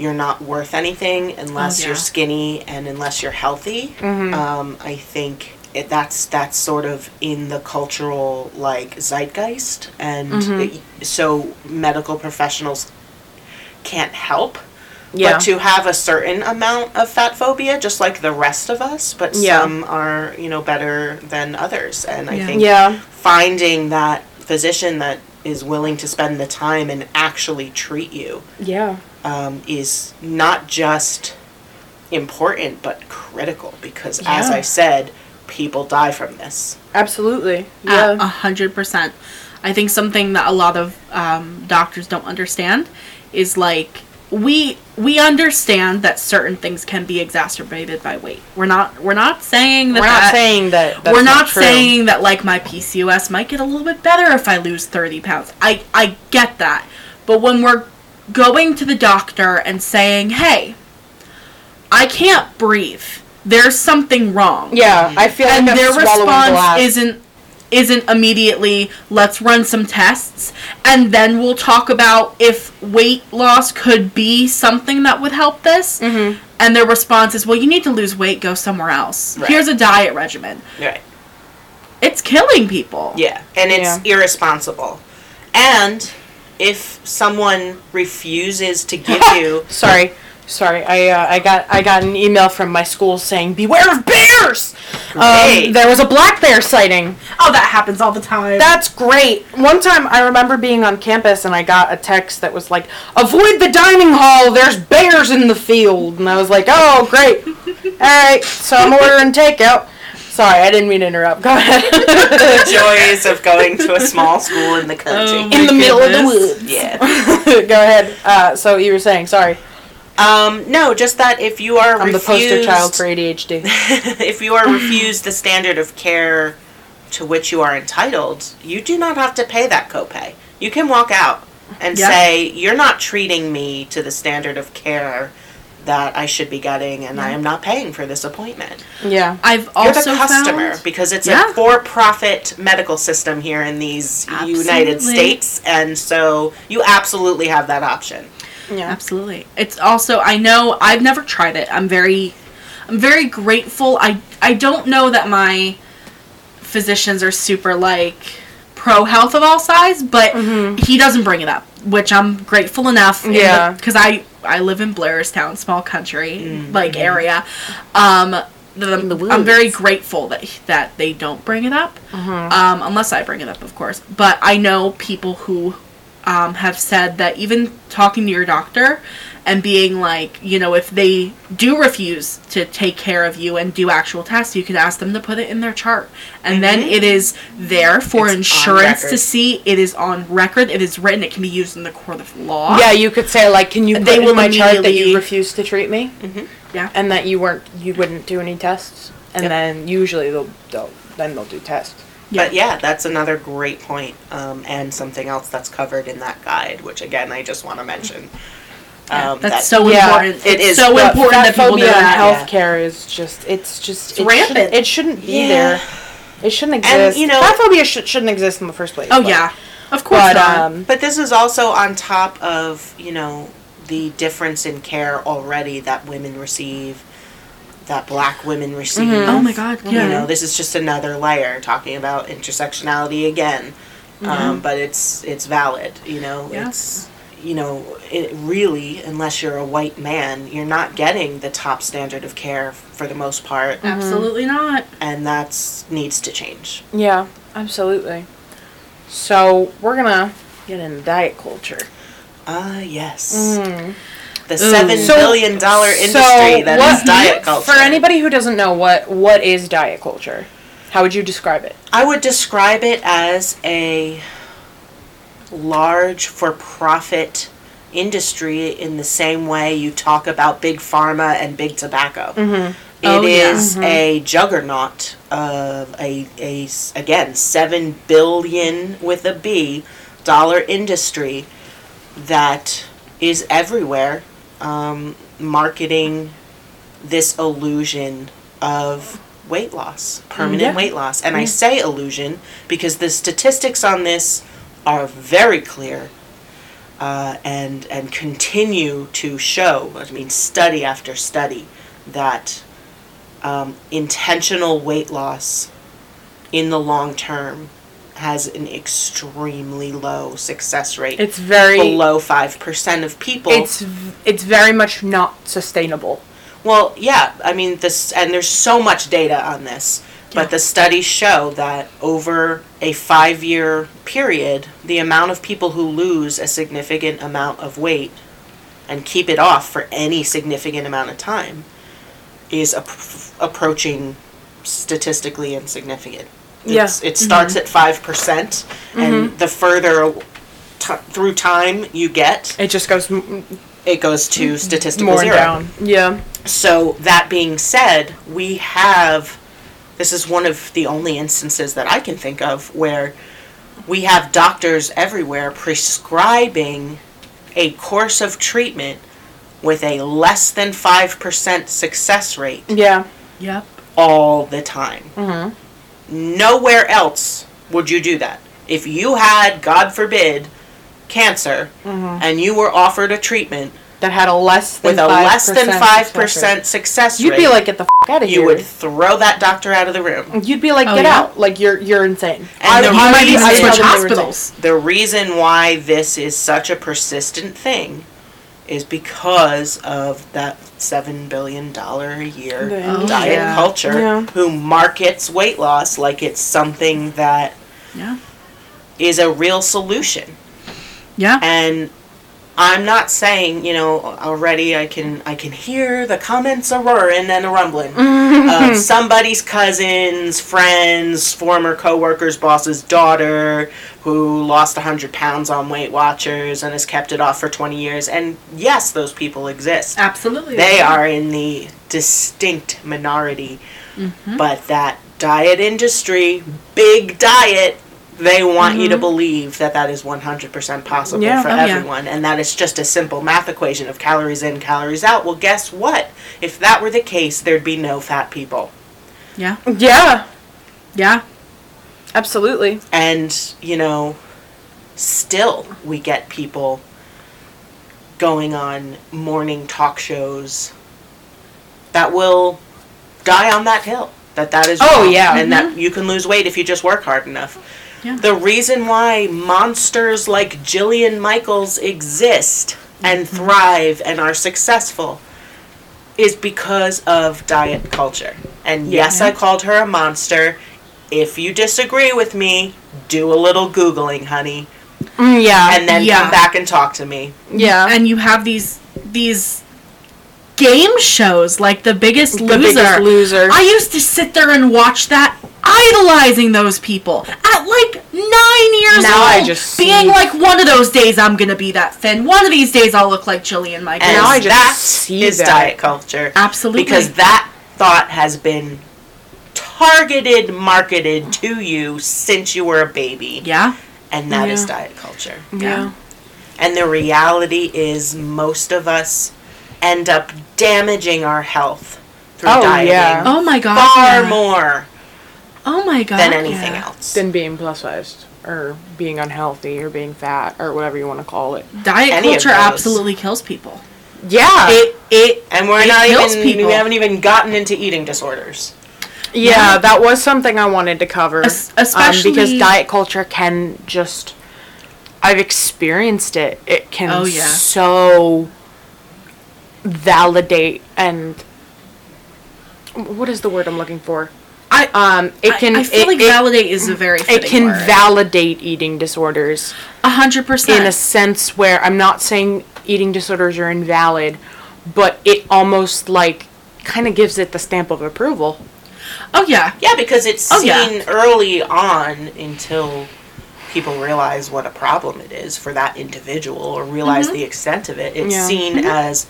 you're not worth anything unless Oh, yeah. you're skinny and unless you're healthy Mhm. um, i think it, that's that's sort of in the cultural like zeitgeist and Mhm. it- so medical professionals can't help yeah. but to have a certain amount of fat phobia, just like the rest of us, but Yeah. some are, you know, better than others. And I Yeah. think yeah. finding that physician that is willing to spend the time and actually treat you Yeah. Um, is not just important, but critical because, as I said, people die from this. Absolutely. Yeah. a hundred percent. I think something that a lot of um, doctors don't understand is like we we understand that certain things can be exacerbated by weight. We're not we're not saying that we're not that- saying that. That's we're not, true. saying that like my PCOS might get a little bit better if I lose 30 pounds. I I get that. But when we're going to the doctor and saying, "Hey, I can't breathe. There's something wrong." Yeah, I feel and like their I'm swallowing response glass. isn't isn't immediately let's run some tests and then we'll talk about if weight loss could be something that would help this Mhm. and their response is well you need to lose weight go somewhere else Right. here's a diet regimen Right. it's killing people Yeah, and it's irresponsible. And if someone refuses to give <laughs> you Sorry, sorry. I uh, I got I got an email from my school saying beware of bears. Um, there was a black bear sighting. oh that happens all the time That's great. One time I remember being on campus and I got a text that was like, "Avoid the dining hall. There's bears in the field." And I was like, "Oh, great. <laughs> All right, so I'm ordering takeout." Sorry, I didn't mean to interrupt. Go ahead. <laughs> The joys of going to a small school in the country. Oh. in the middle of the woods. yeah. <laughs> Go ahead. Uh, so you were saying, sorry. Um, no, just that if you are I'm the poster child for ADHD. <laughs> if you are refused the standard of care to which you are entitled, you do not have to pay that copay. You can walk out and Yeah. say, "You're not treating me to the standard of care that I should be getting, and I am not paying for this appointment." Yeah. i've You're also the customer found because it's Yeah. a for-profit medical system here in these United States, and so you absolutely have that option. Yeah. Absolutely. It's also I know I've never tried it. I'm very I'm very grateful. I I don't know that my physicians are super like pro health of all sides, but mm-hmm. he doesn't bring it up, which I'm grateful enough. Yeah. Because I I live in Blairstown, small country like area. Um, that I'm, I'm very grateful that that they don't bring it up, um, unless I bring it up, of course. But I know people who um, have said that even talking to your doctor and being like, you know, if they do refuse to take care of you and do actual tests, you can ask them to put it in their chart. And then it is there for It's insurance to see. It is on record. It is written. It can be used in the court of law. Yeah, you could say like, can you put They in will my chart that you refused to treat me, Yeah. and that you weren't, you wouldn't do any tests, and Yep. then usually they'll, they'll, then they'll do tests. But yeah, that's another great point, um, and something else that's covered in that guide, which again I just want to mention. Yeah, Um, that's that- so yeah, important. it it's is, so but important that people know phobia in that. healthcare is just, it's just It's it rampant. Shouldn't, it shouldn't be Yeah. there. It shouldn't And, exist. you know- fat phobia should, shouldn't exist in the first place. Oh but- yeah, of course But not. um, But this is also on top of you know the difference in care already that women receive, that Black women receive. Mhm. oh my god, yeah. You know, this is just another layer talking about intersectionality again. Um, but it's it's valid. You know, Yeah. it's you know it really unless you're a white man, you're not getting the top standard of care for the most part, Absolutely not. and that's needs to change. yeah, absolutely. So we're gonna Get in diet culture. Ah, yes. Mm. The seven Ooh. So- billion dollar industry that is what- diet culture. For anybody who doesn't know what what is diet culture, how would you describe it? I would describe it as a large for profit industry in the same way you talk about big pharma and big tobacco. Mm-hmm. It Oh, yeah. is a juggernaut of a, a again seven billion with a B dollar industry that is everywhere, um, marketing this illusion of weight loss, permanent Yeah. weight loss, and I say illusion because the statistics on this are very clear. Uh, and and continue to show, I mean, study after study, that um, intentional weight loss in the long term has an extremely low success rate. It's very below five percent of people. it's it's very much not sustainable. well, yeah. I mean, this and there's so much data on this. But the studies show that over a five-year period, the amount of people who lose a significant amount of weight and keep it off for any significant amount of time is ap- approaching statistically insignificant. Yeah. It mm-hmm. starts at 5%, and mm-hmm. the further t- through time you get, It just goes m- it goes to statistical more zero. down. Yeah. So, that being said, we have this is one of the only instances that I can think of where we have doctors everywhere prescribing a course of treatment with a less than 5% success rate Yeah. Yep. all the time. Mm-hmm. Nowhere else would you do that. If you had, God forbid, cancer Mm-hmm. and you were offered a treatment That had a less than with a 5% less than 5% success rate. You'd be like, get the f- out of here. you would throw that doctor out of the room. You'd be like, Oh, get yeah? out. Like you're you're insane. And the You might reason- even I switch tell them they were insane. hospitals. The reason why this is such a persistent thing is because of that seven billion dollar a year Oh, diet yeah. culture Yeah. who markets weight loss like it's something that Yeah. is a real solution. Yeah. And I'm not saying, you know, already I can I can hear the comments a roaring and a rumbling mm-hmm. of somebody's cousins, friends, former coworkers, boss's daughter who lost 100 pounds on Weight Watchers and has kept it off for 20 years. And yes, those people exist. Absolutely. They are in the distinct minority. Mm-hmm. But that diet industry, big diet, they want you to mm-hmm. believe that that is 100% possible Yeah. for Oh, yeah. everyone and that it's just a simple math equation of calories in, calories out. Well, guess what? If that were the case, there'd be no fat people. Yeah. Yeah. Yeah. Absolutely. And, you know, still we get people going on morning talk shows that will die on that hill. That that is Oh, wrong, yeah. and that mm-hmm. you can lose weight if you just work hard enough. Yeah. The reason why monsters like Jillian Michaels exist and thrive and are successful is because of diet culture. And yes, Yeah. I called her a monster. If you disagree with me, do a little googling, honey, Mm, yeah. and then Yeah. come back and talk to me. yeah. And you have these these game shows like The Biggest Loser. the Loser. biggest loser. I used to sit there and watch that, idolizing those people at like nine years Now old. I just being like, one of those days I'm gonna be that thin. One of these days I'll look like Jillian Michaels. And Now I just that see is that. diet culture. Absolutely. Because that thought has been targeted, marketed to you since you were a baby. yeah, And that is Yeah. diet culture. yeah. And the reality is, most of us end up damaging our health through Oh, dieting yeah. Oh my god. far yeah. more Oh my god. than anything yeah. else. Than being plus sized or being unhealthy or being fat or whatever you want to call it. Diet Any of culture those. absolutely kills people. Yeah. It it and we're It not kills even, people. we haven't even gotten into eating disorders. yeah, Yeah. that was something I wanted to cover. Es- um, especially- because diet culture can just. I've experienced it. It can Oh, yeah. so validate and. What is the word I'm looking for? I Um, it can I, I feel it, like it- validate is a very it can word. validate eating disorders a hundred percent in a sense where I'm not saying eating disorders are invalid, but it almost like kind of gives it the stamp of approval. Oh yeah, Yeah, because it's Oh, seen yeah. early on until people realize what a problem it is for that individual or realize Mm-hmm. the extent of it. It's Yeah. seen as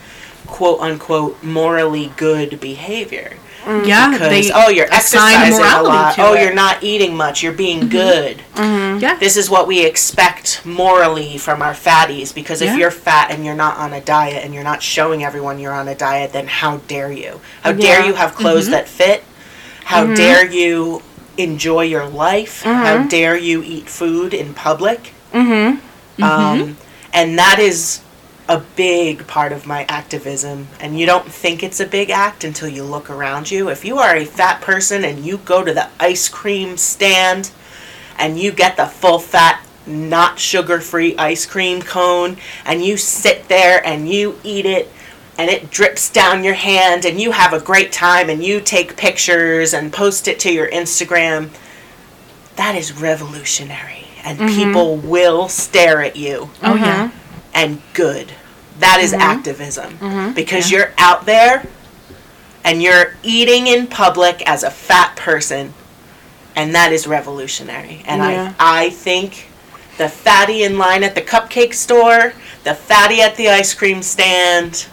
quote unquote morally good behavior. Yeah. Because They oh, you're exercising a lot. Oh, it. you're not eating much. You're being good. Yeah. This is what we expect morally from our fatties. Because if Yeah. you're fat and you're not on a diet and you're not showing everyone you're on a diet, then how dare you? How dare you have clothes Mm-hmm. that fit? How dare you enjoy your life? How dare you eat food in public? Mm-hmm. Um, and that is a big part of my activism. And you don't think it's a big act until you look around you. If you are a fat person and you go to the ice cream stand and you get the full fat, not sugar free ice cream cone, and you sit there and you eat it. And it drips down your hand, and you have a great time, and you take pictures and post it to your Instagram. That is revolutionary, and mm-hmm. people will stare at you Oh yeah. and good. That is activism because you're out there and you're eating in public as a fat person, and that is revolutionary. And Yeah. I, I think the fatty in line at the cupcake store, the fatty at the ice cream stand.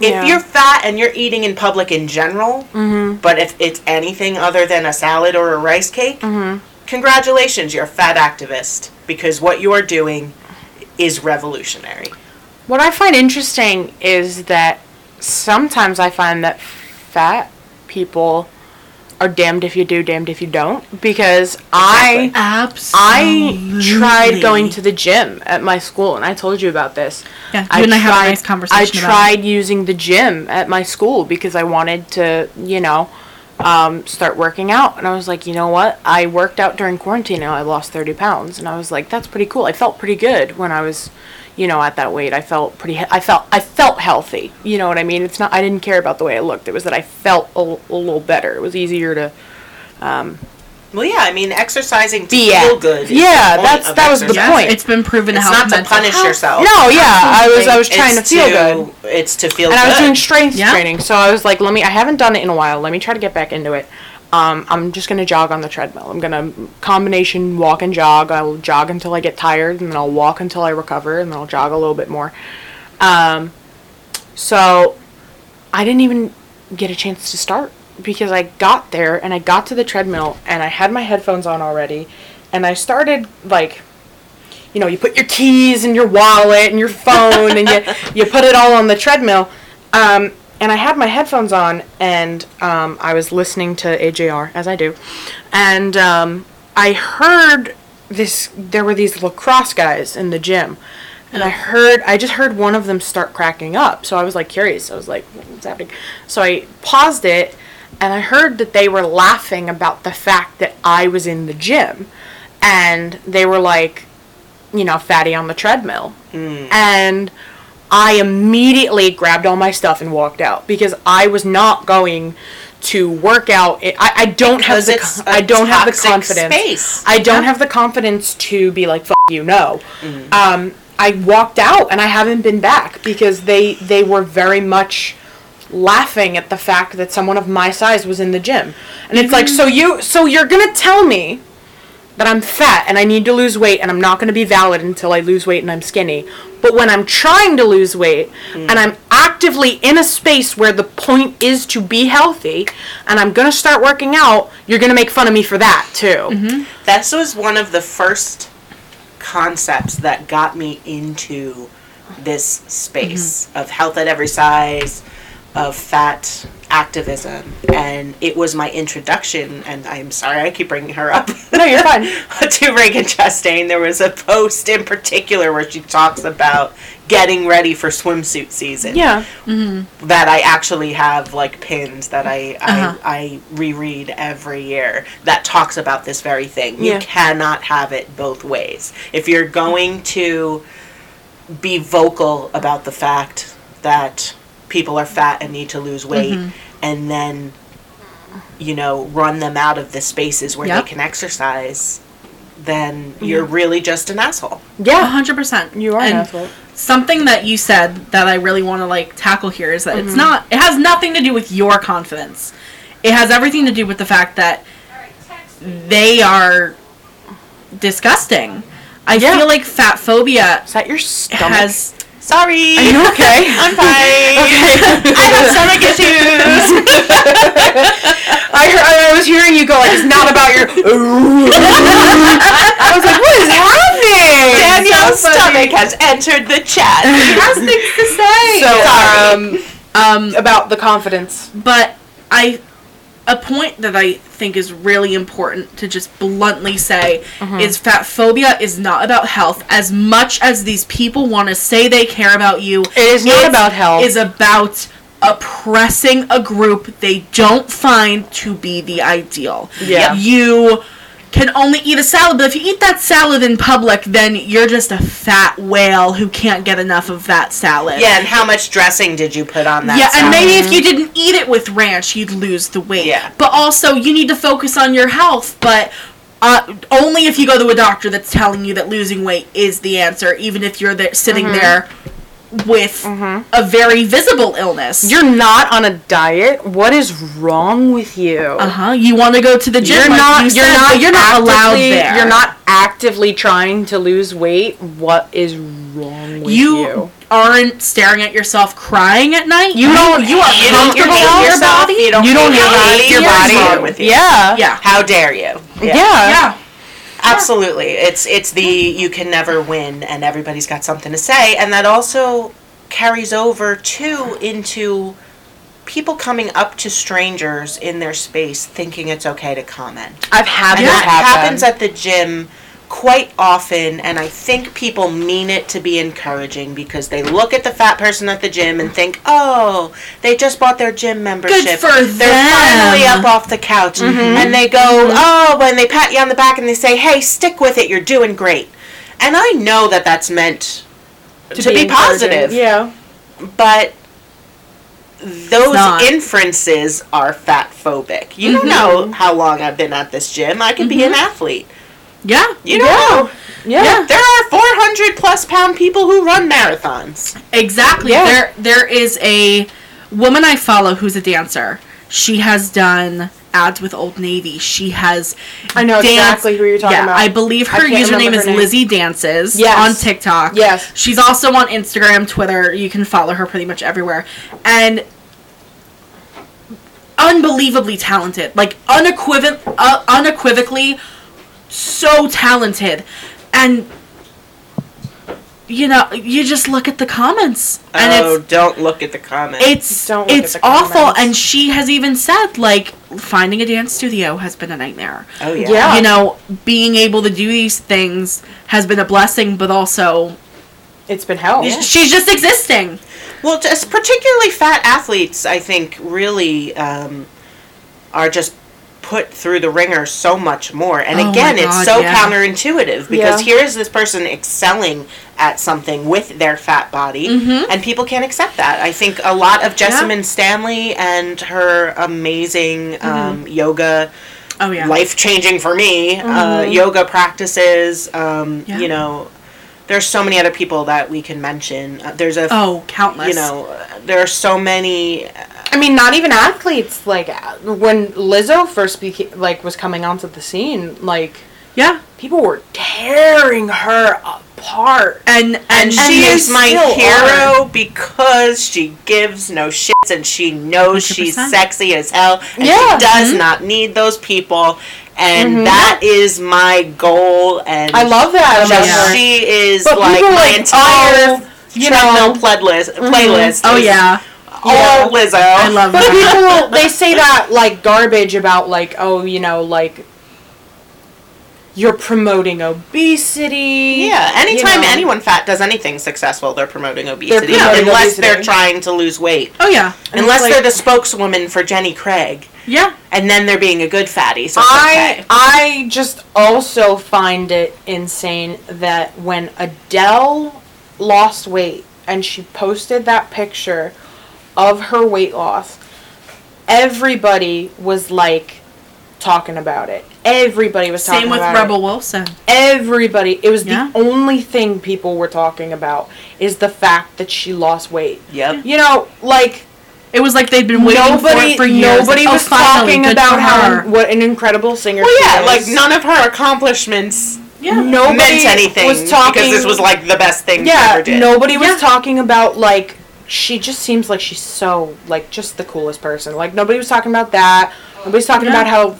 If Yeah. you're fat and you're eating in public in general, Mm-hmm. but if it's anything other than a salad or a rice cake, Mm-hmm. congratulations, you're a fat activist because what you are doing is revolutionary. What I find interesting is that sometimes I find that fat people are damned if you do, damned if you don't. Because I Absolutely. I tried going to the gym at my school, and I told you about this. Yeah, you I and I had a tried- nice conversation I about it. tried using the gym at my school because I wanted to, you know, um, start working out. And I was like, you know what? I worked out during quarantine and I lost 30 pounds. And I was like, that's pretty cool. I felt pretty good when I was, you know, at that weight. I felt pretty, he- I felt, I felt healthy. You know what I mean? It's not, I didn't care about the way I looked. It was that I felt a, l- a little better. It was easier to, um, Well, yeah, I mean, exercising to Be feel at- good. is Yeah, the point that's- of that was the exercise. point. It's been proven to It's help not to mental punish health. yourself. no, yeah, I was, I was trying to It's feel good. It's to feel and good. I was doing strength Yeah. training, so I was like, let me. I haven't done it in a while. Let me try to get back into it. Um, I'm just gonna jog on the treadmill. I'm gonna combination walk and jog. I'll jog until I get tired, and then I'll walk until I recover, and then I'll jog a little bit more. Um, so I didn't even get a chance to start because I got there and I got to the treadmill and I had my headphones on already, and I started like you know, you put your keys and your wallet and your phone and you, you put it all on the treadmill. Um, and I had my headphones on and um, I was listening to AJR, as I do. And um, I heard this, there were these lacrosse guys in the gym. And I heard, I just heard one of them start cracking up. So I was like curious. I was like, what's happening? So I paused it and I heard that they were laughing about the fact that I was in the gym. And they were like, you know, fatty on the treadmill. And I immediately grabbed all my stuff and walked out because I was not going to work out. I, I don't Because have the it's con- a I don't have the confidence. space. I don't have the confidence to be like fuck you no. Um, I walked out and I haven't been back because they they were very much laughing at the fact that someone of my size was in the gym. And it's like so you so you're going to tell me that I'm fat and I need to lose weight and I'm not going to be valid until I lose weight and I'm skinny. But when I'm trying to lose weight mm. and I'm actively in a space where the point is to be healthy and I'm going to start working out, you're going to make fun of me for that too. Mm-hmm. This was one of the first concepts that got me into this space mm-hmm. of health at every size, of fat activism, and it was my introduction. And I'm sorry, I keep bringing her up. No, you're fine. <laughs> to Ragen Chastain, there was a post in particular where she talks about getting ready for swimsuit season Yeah. that I actually have like pins that I Uh-huh. I, I reread every year that talks about this very thing. yeah. You cannot have it both ways. If you're going to be vocal about the fact that people are fat and need to lose weight Mm-hmm. and then you know, run them out of the spaces where Yep. they can exercise, then you're really just an asshole. Yeah. hundred percent. You are an asshole. Something that you said that I really want to like tackle here is that Mm-hmm. it's not. It has nothing to do with your confidence. It has everything to do with the fact that they are disgusting. I Yeah. feel like fat phobia Is that your stomach? has. Sorry. Are you okay? <laughs> I'm fine. <laughs> Okay. <laughs> I have stomach issues. I, heard, I was hearing you go like it's not about your. I was like, what is happening? Danielle's so stomach has entered the chat. He has things to say. So Sorry. um, Um, about the confidence. but I a point that I think is really important to just bluntly say Uh-huh. is fat phobia is not about health as much as these people want to say they care about you. It is not about health. Is about oppressing a group they don't find to be the ideal. Yeah. You can only eat a salad, but if you eat that salad in public, then you're just a fat whale who can't get enough of that salad. yeah, and how much dressing did you put on that? Yeah, and maybe if you didn't eat it with ranch, you'd lose the weight. Yeah. But also, you need to focus on your health, but uh, only if you go to a doctor that's telling you that losing weight is the answer, even if you're there sitting Mm-hmm. there with a very visible illness. You're not on a diet. What is wrong with you? uh huh. You want to go to the gym? You're like not. you You are said, not. you're not allowed there. You're not actively trying to lose weight. What is wrong with You, you? aren't staring at yourself crying at night. You don't- You are You don't comfortable hate in your body. You don't, You don't hate hate your What's body. wrong with you? Yeah. Yeah. How dare you? Yeah. Yeah. <laughs> Absolutely. It's it's the you can never win and everybody's got something to say and that also carries over too into people coming up to strangers in their space thinking it's okay to comment. I've had And that happen. happens at the gym quite often and I think people mean it to be encouraging because they look at the fat person at the gym and think, "Oh, they just bought their gym membership. for They're them." finally up off the couch." Mm-hmm. And they go, mm-hmm. "Oh," when they pat you on the back and they say, "Hey, stick with it. You're doing great." And I know that that's meant to, be, encouraging. positive, Yeah. but those inferences are fat phobic. You don't mm-hmm. know how long I've been at this gym. I could be an athlete. Yeah. You know. Yeah. There are 400 plus pound people who run marathons. Exactly. Yeah. There there is a woman I follow who's a dancer. She has done ads with Old Navy. She has I know exactly who you're talking yeah, about. I believe her can't username remember is name. Lizzie Dances Yes. on TikTok. Yes. She's also on Instagram, Twitter. You can follow her pretty much everywhere. And unbelievably talented. Like unequivoc- uh, unequivocally so talented. And you know, you just look at the comments and oh, it's don't look at the comments. it's Don't look it's at the awful comments. and she has even said like finding a dance studio has been a nightmare oh yeah. Yeah. you know being able to do these things has been a blessing but also It's been hell. Yeah. she's just existing Well, just particularly fat athletes, I think, really um, are just put through the ringer so much more. And Oh again, it's so yeah. counterintuitive because Yeah. here is this person excelling at something with their fat body, Mhm. and people can't accept that. I think a lot of Yeah. Jessamyn Stanley and her amazing um, yoga. oh yeah life changing for me. Uh, yoga practices. Um, Yeah. You know, there's so many other people that we can mention. Uh, there's a, oh countless you know, uh, there are so many. I mean, not even athletes. Like uh, when Lizzo first beca- like was coming onto the scene, like yeah people were tearing her apart. and and, And, she is my hero because she gives no shits and she knows she's 100%. sexy as hell and Yeah. she does not need those people. And Mhm. that is my goal. And I love that about her. she is But like my like, entire oh, you treadmill know. playlist. playlist oh is Oh, yeah all Lizzo. I love <laughs> But that people they say that like garbage about like oh you know like you're promoting obesity. Yeah, anytime you know. anyone fat does anything successful, they're promoting obesity. promoting unless they're trying to lose weight. oh yeah And unless it's they're the spokeswoman for Jenny Craig. yeah And then they're being a good fatty, so I okay. I just also find it insane that when Adele lost weight and she posted that picture of her weight loss, everybody was like talking about it. Everybody was talking Same with about Rebel it. Wilson. Everybody. It was Yeah. the only thing people were talking about is the fact that she lost weight. Yep. You know, like It was like they'd been waiting for it for years. nobody Like, oh, was finally, talking about how what an incredible singer Well, she yeah, is. like none of her accomplishments Yeah. nobody meant anything was talking because this was like the best thing she yeah, ever did. nobody was Yeah. talking about like she just seems like she's so like just the coolest person. Like nobody was talking about that. Nobody's talking Yeah. about how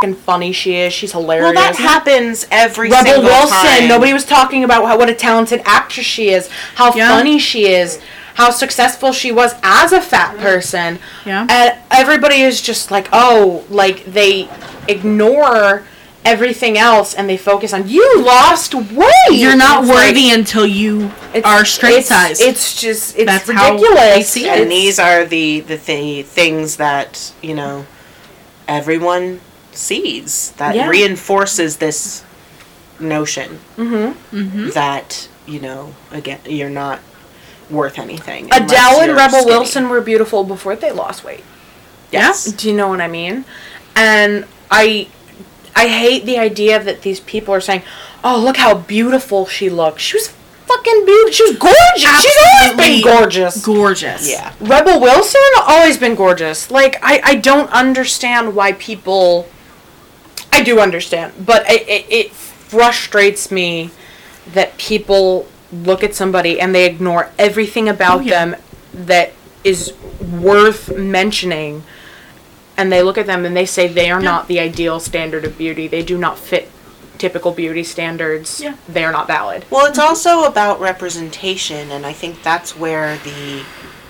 fucking funny she is. She's hilarious. Well, that happens every Rebel single Wilson. time. Nobody was talking about how, what a talented actress she is, how Yeah. funny she is, how successful she was as a fat person. Yeah. And everybody is just like, oh, like they ignore everything else and they focus on you lost weight. You're not It's like- worthy until you it's- are straight it's, size. It's just it's That's how ridiculous. they see it. and these are the the th- things that you know everyone sees that Yeah. reinforces this notion Mm-hmm. that you know again you're not worth anything. Adele and Rebel skinny. Wilson were beautiful before they lost weight. Yes. Do you know what I mean? And I I hate the idea that these people are saying, "Oh, look how beautiful she looks. She was fucking beautiful. She was gorgeous. She's always been gorgeous." Gorgeous. Yeah. Rebel Wilson always been gorgeous. Like I, I don't understand why people. I do understand, but it, it, it frustrates me that people look at somebody and they ignore everything about Oh, yeah. them that is worth mentioning, and they look at them and they say they are Yeah. not the ideal standard of beauty. They do not fit typical beauty standards. Yeah. They are not valid. Well, it's also about representation, and I think that's where the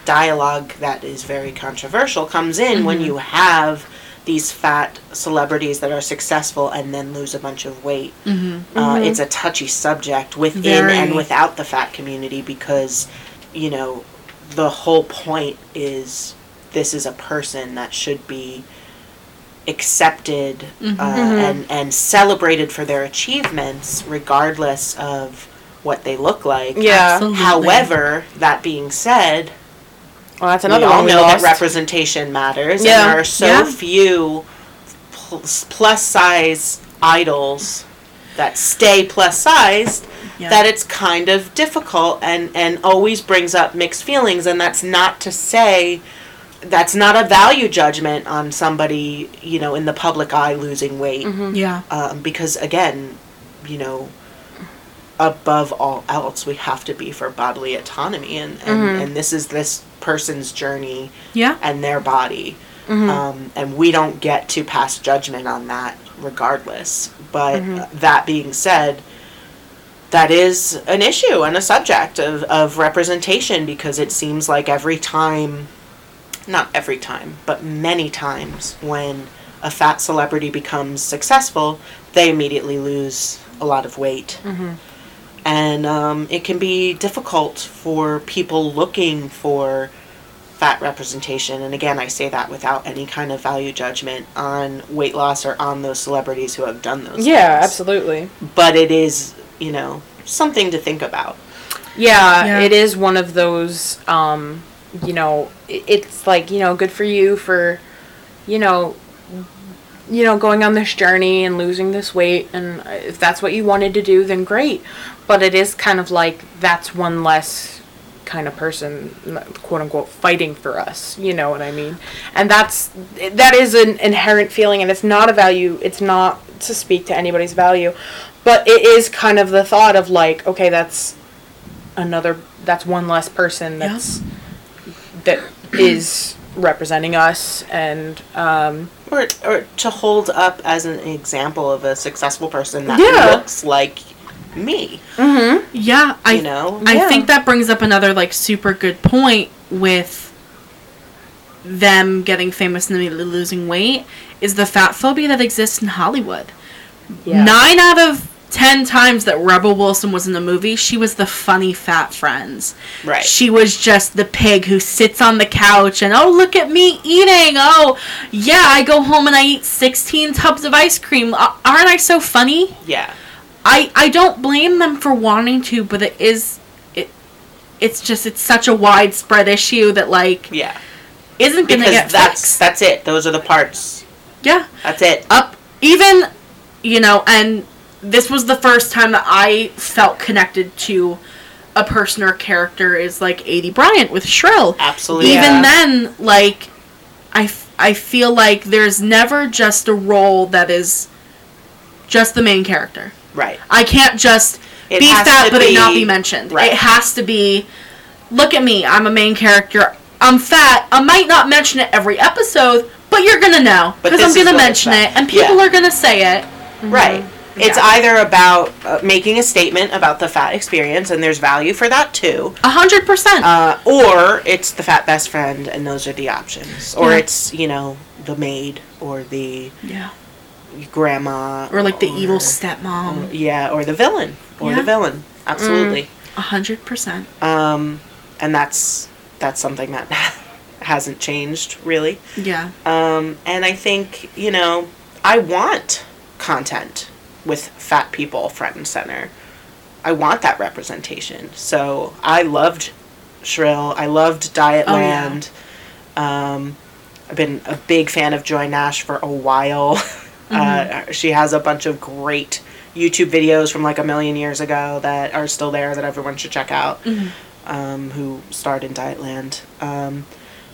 dialogue that is very controversial comes in when you have these fat celebrities that are successful and then lose a bunch of weight. Mm-hmm. Uh, it's a touchy subject within Very. and without the fat community because, you know, the whole point is this is a person that should be accepted Mm-hmm. uh, and and celebrated for their achievements regardless of what they look like. Yeah. Absolutely. However, that being said, Well, that's another we all one we know lost. that representation matters, Yeah. and there are so Yeah. few plus size idols that stay plus sized Yeah. that it's kind of difficult and and always brings up mixed feelings. And that's not to say that's not a value judgment on somebody you know in the public eye losing weight Yeah. um, because again, you know, above all else, we have to be for bodily autonomy, and and, Mm-hmm. and this is this person's journey Yeah. and their body, Mm-hmm. um, and we don't get to pass judgment on that regardless. But Mm-hmm. that being said. That is an issue and a subject of, of representation because it seems like every time not every time, but many times when a fat celebrity becomes successful, they immediately lose a lot of weight. And um, it can be difficult for people looking for fat representation. And again, I say that without any kind of value judgment on weight loss or on those celebrities who have done those yeah, things. absolutely. But it is, you know, something to think about. Yeah, Yeah. it is one of those, um, you know, it's like, you know, good for you for, you know, you know, going on this journey and losing this weight. And if that's what you wanted to do, then great. But it is kind of like that's one less kind of person, quote unquote, fighting for us. You know what I mean? And that's, that is an inherent feeling and it's not a value, it's not to speak to anybody's value. But it is kind of the thought of like, okay, that's another that's one less person Yeah. That's representing us and um Or, or to hold up as an example of a successful person that Yeah. looks like me, Yeah. I you know? I Yeah. think that brings up another like super good point with them getting famous and immediately losing weight is the fat phobia that exists in Hollywood. Nine out of ten times that Rebel Wilson was in the movie, she was the funny fat friends. Right. She was just the pig who sits on the couch and oh look at me eating. Oh yeah, I go home and I eat sixteen tubs of ice cream. A- Aren't I so funny? yeah. I I don't blame them for wanting to, but it is it it's just it's such a widespread issue that like Yeah. isn't gonna because get that's fixed. that's it. Those are the parts. yeah. That's it. up even you know and this was the first time that i felt connected to a person or character is like Aidy Bryant with shrill Absolutely. even Yeah. then like I, f- I feel like there's never just a role that is just the main character Right. i can't just It be fat to but it not be- be mentioned right. it has to be look at me i'm a main character i'm fat i might not mention it every episode but you're gonna know because i'm gonna mention it and people Yeah. are gonna say it Right. Mm-hmm. It's Yeah. either about uh, making a statement about the fat experience, and there's value for that too, A hundred percent. uh, or it's the fat best friend, and those are the options, or Yeah. it's you know the maid or the Yeah. grandma, Or like the evil stepmom. yeah, or the villain, or Yeah. the villain. Absolutely. A hundred percent. Um, and that's that's something that <laughs> hasn't changed really. Yeah. Um, and I think, you know, I want content with fat people front and center. I want that representation. So I loved Shrill. I loved Dietland. Um, I've been a big fan of Joy Nash for a while. <laughs> Uh, she has a bunch of great YouTube videos from like a million years ago that are still there that everyone should check out. Um, who starred in Dietland. Um,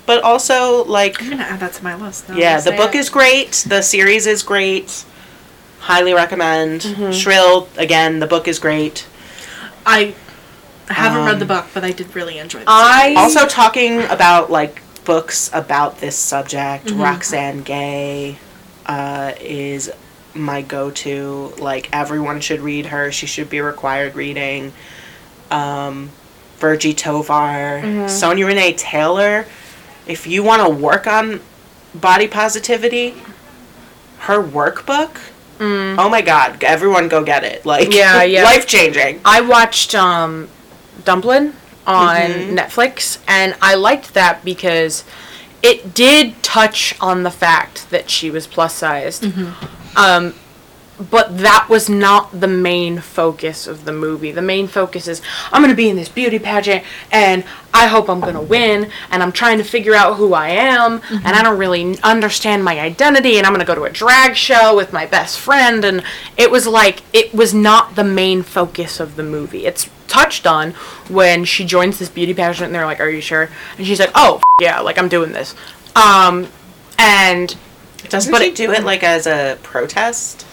but also like I'm gonna add that to my list. yeah, the book it. is great. The series is great. Highly recommend. Mm-hmm. Shrill again. The book is great. I I haven't read the Um, book, but I did really enjoy. The I Also talking about like books about this subject. Mm-hmm. Roxane Gay uh, is my go-to. Like everyone should read her. She should be required reading. Um, Virgie Tovar, Mm-hmm. Sonya Renee Taylor. If you want to work on body positivity, her workbook. Oh my god! Everyone go get it. Like Mm. Yeah, <laughs> yeah. life changing. I watched um, Dumplin on Mm-hmm. Netflix, and I liked that because it did touch on the fact that she was plus sized. Mm-hmm. Um, but that was not the main focus of the movie. The main focus is I'm gonna be in this beauty pageant, and I hope I'm gonna win, and I'm trying to figure out who I am, and I don't really understand my identity, and I'm gonna go to a drag show with my best friend, and it was like it was not the main focus of the movie. It's touched on when she joins this beauty pageant, and they're like, "Are you sure?" And she's like, "Oh, f- yeah, like I'm doing this," um, and Doesn't But she it- do it like as a protest?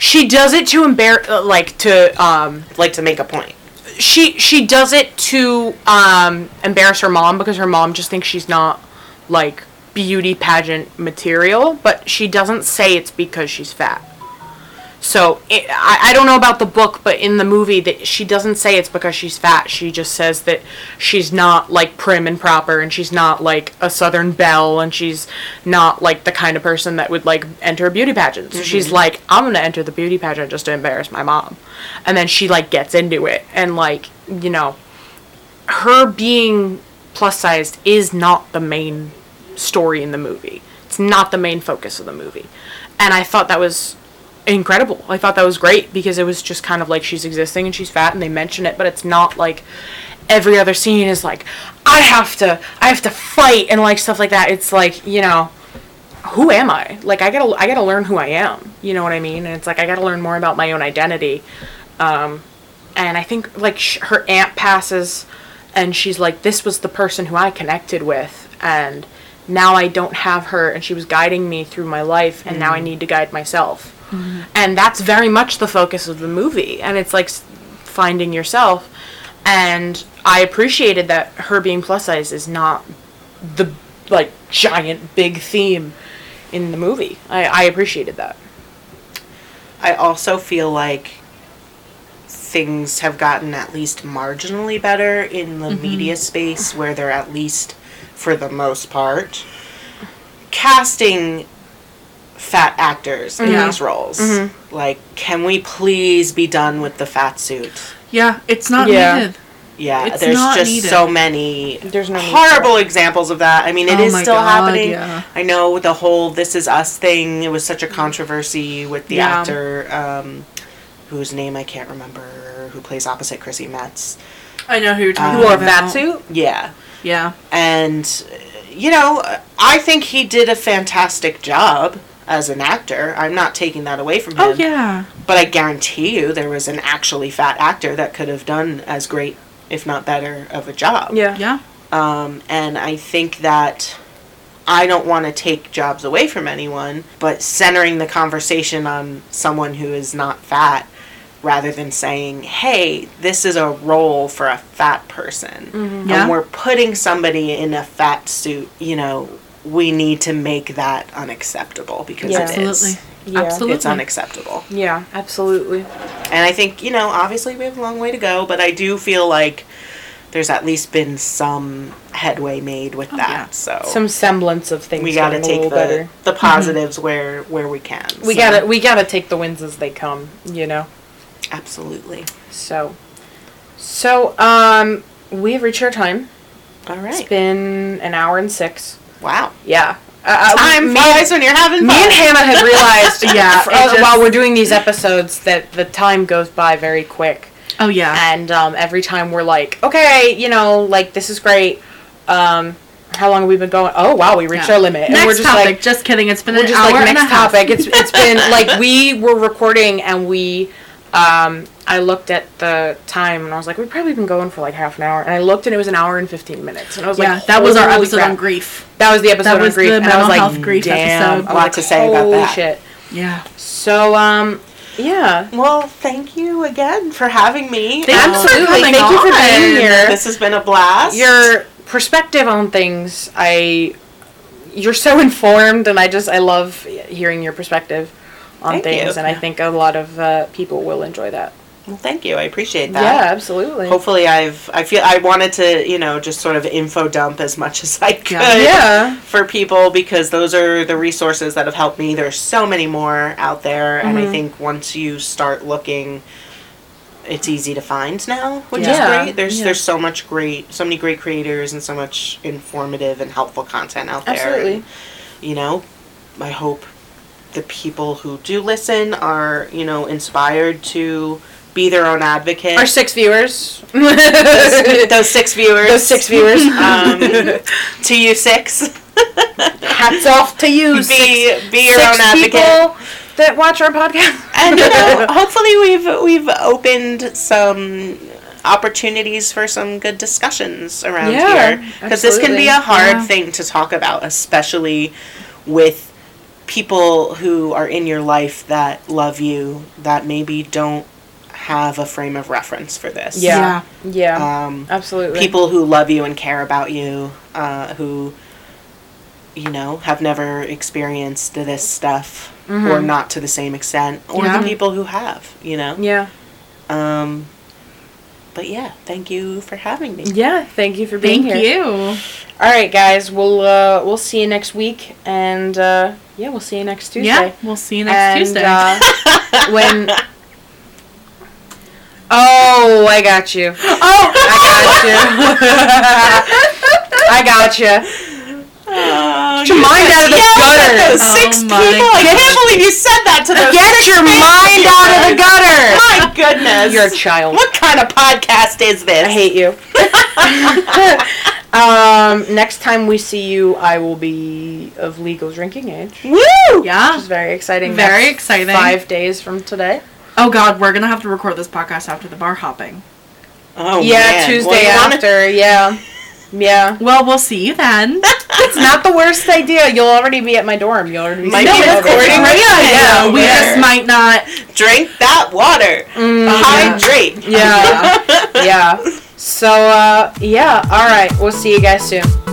She does it to embarrass, like to um, Like to make a point. she she does it to um, embarrass her mom because her mom just thinks she's not like beauty pageant material, but she doesn't say it's because she's fat. So it, I, I don't know about the book, but in the movie, that she doesn't say it's because she's fat. She just says that she's not like prim and proper, and she's not like a Southern belle, and she's not like the kind of person that would like enter a beauty pageant. So she's mm-hmm. like, I'm gonna enter the beauty pageant just to embarrass my mom, and then she like gets into it, and like you know, her being plus sized is not the main story in the movie. It's not the main focus of the movie. And I thought that was incredible. I thought that was great because it was just kind of like she's existing and she's fat and they mention it, but it's not like every other scene is like I have to I have to fight and like stuff like that. It's like, you know, who am I? Like I got to I got to learn who I am. You know what I mean? And it's like I got to learn more about my own identity. Um and I think like sh- her aunt passes and she's like this was the person who I connected with and now I don't have her and she was guiding me through my life and now I need to guide myself. Mm-hmm. And that's very much the focus of the movie and it's like finding yourself and I appreciated that her being plus size is not the like giant big theme in the movie. I, I appreciated that. I also feel like things have gotten at least marginally better in the mm-hmm. media space where they're at least for the most part casting fat actors in Yeah. these roles. Mm-hmm. Like can we please be done with the fat suit? Yeah, it's not Yeah. needed. Yeah, It's there's just needed. so many There's no horrible examples of that. I mean, it Oh is still God, happening. yeah. I know the whole "This Is Us" thing. It was such a controversy with the Yeah. actor, um, whose name I can't remember, who plays opposite Chrissy Metz. I know who you're talking um, Who Who about. wore a fat suit? Yeah, Yeah. and you know, I think he did a fantastic job as an actor. I'm not taking that away from him. Oh yeah. But I guarantee you there was an actually fat actor that could have done as great, if not better, of a job. Yeah. Yeah. Um, and I think that I don't want to take jobs away from anyone, but centering the conversation on someone who is not fat rather than saying, hey, this is a role for a fat person. Yeah. And we're putting somebody in a fat suit, you know, we need to make that unacceptable because Yeah. it is. Absolutely. Yeah. Absolutely. It's unacceptable. Yeah, absolutely. And I think, you know, obviously we have a long way to go, but I do feel like there's at least been some headway made with that. yeah. So Some semblance of things we got to getting a take the better. the positives where where we can. We So, gotta we gotta take the wins as they come, you know. absolutely. So, so um, we have reached our time. All It's right. been an hour and six. Wow. Yeah. Uh, Time me, flies when you're having fun. me and Hannah had realized, <laughs> Yeah, uh, just- while we're doing these episodes, that the time goes by very quick. Oh yeah. And um, every time we're like, okay, you know, like this is great. Um, how long have we been going? Oh wow, we reached Yeah. our limit. and we're just topic. like, just kidding. It's been we're an just hour like and next a half. topic. It's it's been like <laughs> we were recording and we um I looked at the time and I was like, we've probably been going for like half an hour. And I looked and it was an hour and fifteen minutes. And I was yeah, like, that was our episode crap." on grief. That was the episode That was on grief. the and I was mental like, health grief damn. episode. I A was lot like, to say about holy that. shit. Yeah. So um yeah. Well, thank you again for having me. Thank Um, you for Absolutely. coming Thank you for being here. This has been a blast. your perspective on things i you're so <laughs> informed and i just i love hearing your perspective on Thank things you. and i think a lot of uh, people will enjoy that well, thank you. I appreciate that. yeah absolutely Hopefully, I've. I feel I wanted to, you know, just sort of info dump as much as I could. Yeah. for people because those are the resources that have helped me. There's so many more out there, and I Mhm. think once you start looking, it's easy to find now, which Yeah. is great. There's Yeah. there's so much great, so many great creators and so much informative and helpful content out there. Absolutely. And, you know, I hope the people who do listen are you know inspired to be their own advocate. our six viewers those, <laughs> those six viewers. those six viewers <laughs> Um, <laughs> to you six. hats off to you be six, be your six own advocate. people that watch our podcast and you know, hopefully we've we've opened some opportunities for some good discussions around Yeah, here because this can be a hard Yeah. thing to talk about, especially with people who are in your life that love you that maybe don't have a frame of reference for this. yeah yeah Um, absolutely people who love you and care about you, uh, who, you know, have never experienced this stuff or Mhm. not to the same extent, or Yeah. the people who have, you know. yeah Um, but yeah, thank you for having me. yeah thank you for being Thank here you. All right, guys. We'll uh, we'll see you next week, and uh, yeah, we'll see you next Tuesday. Yeah. We'll see you next and, Tuesday. Uh, when <laughs> oh, I got you. oh. I got you. <laughs> I got you. Oh, Get your mind out of the yelled at gutter. Those Oh six my people. I Get- can't believe you said that to those. Get your mind out of the gutter. My goodness. You're a child. What kind of podcast is this? I hate you. <laughs> um, next time we see you, I will be of legal drinking age. Woo! Which Yeah. is very exciting. Very That's exciting. Five days from today. Oh God, we're gonna have to record this podcast after the bar hopping. Oh, yeah, man. Tuesday Well, you wanna- after. Yeah, yeah. <laughs> Well, we'll see you then. <laughs> It's not the worst idea. You'll already be at my dorm. You'll already be Might sitting be recording right yeah, now. yeah. We Yeah. just might not. Drink that water. Mm, Hydrate. Yeah. <laughs> yeah. So, uh, yeah. All right. We'll see you guys soon.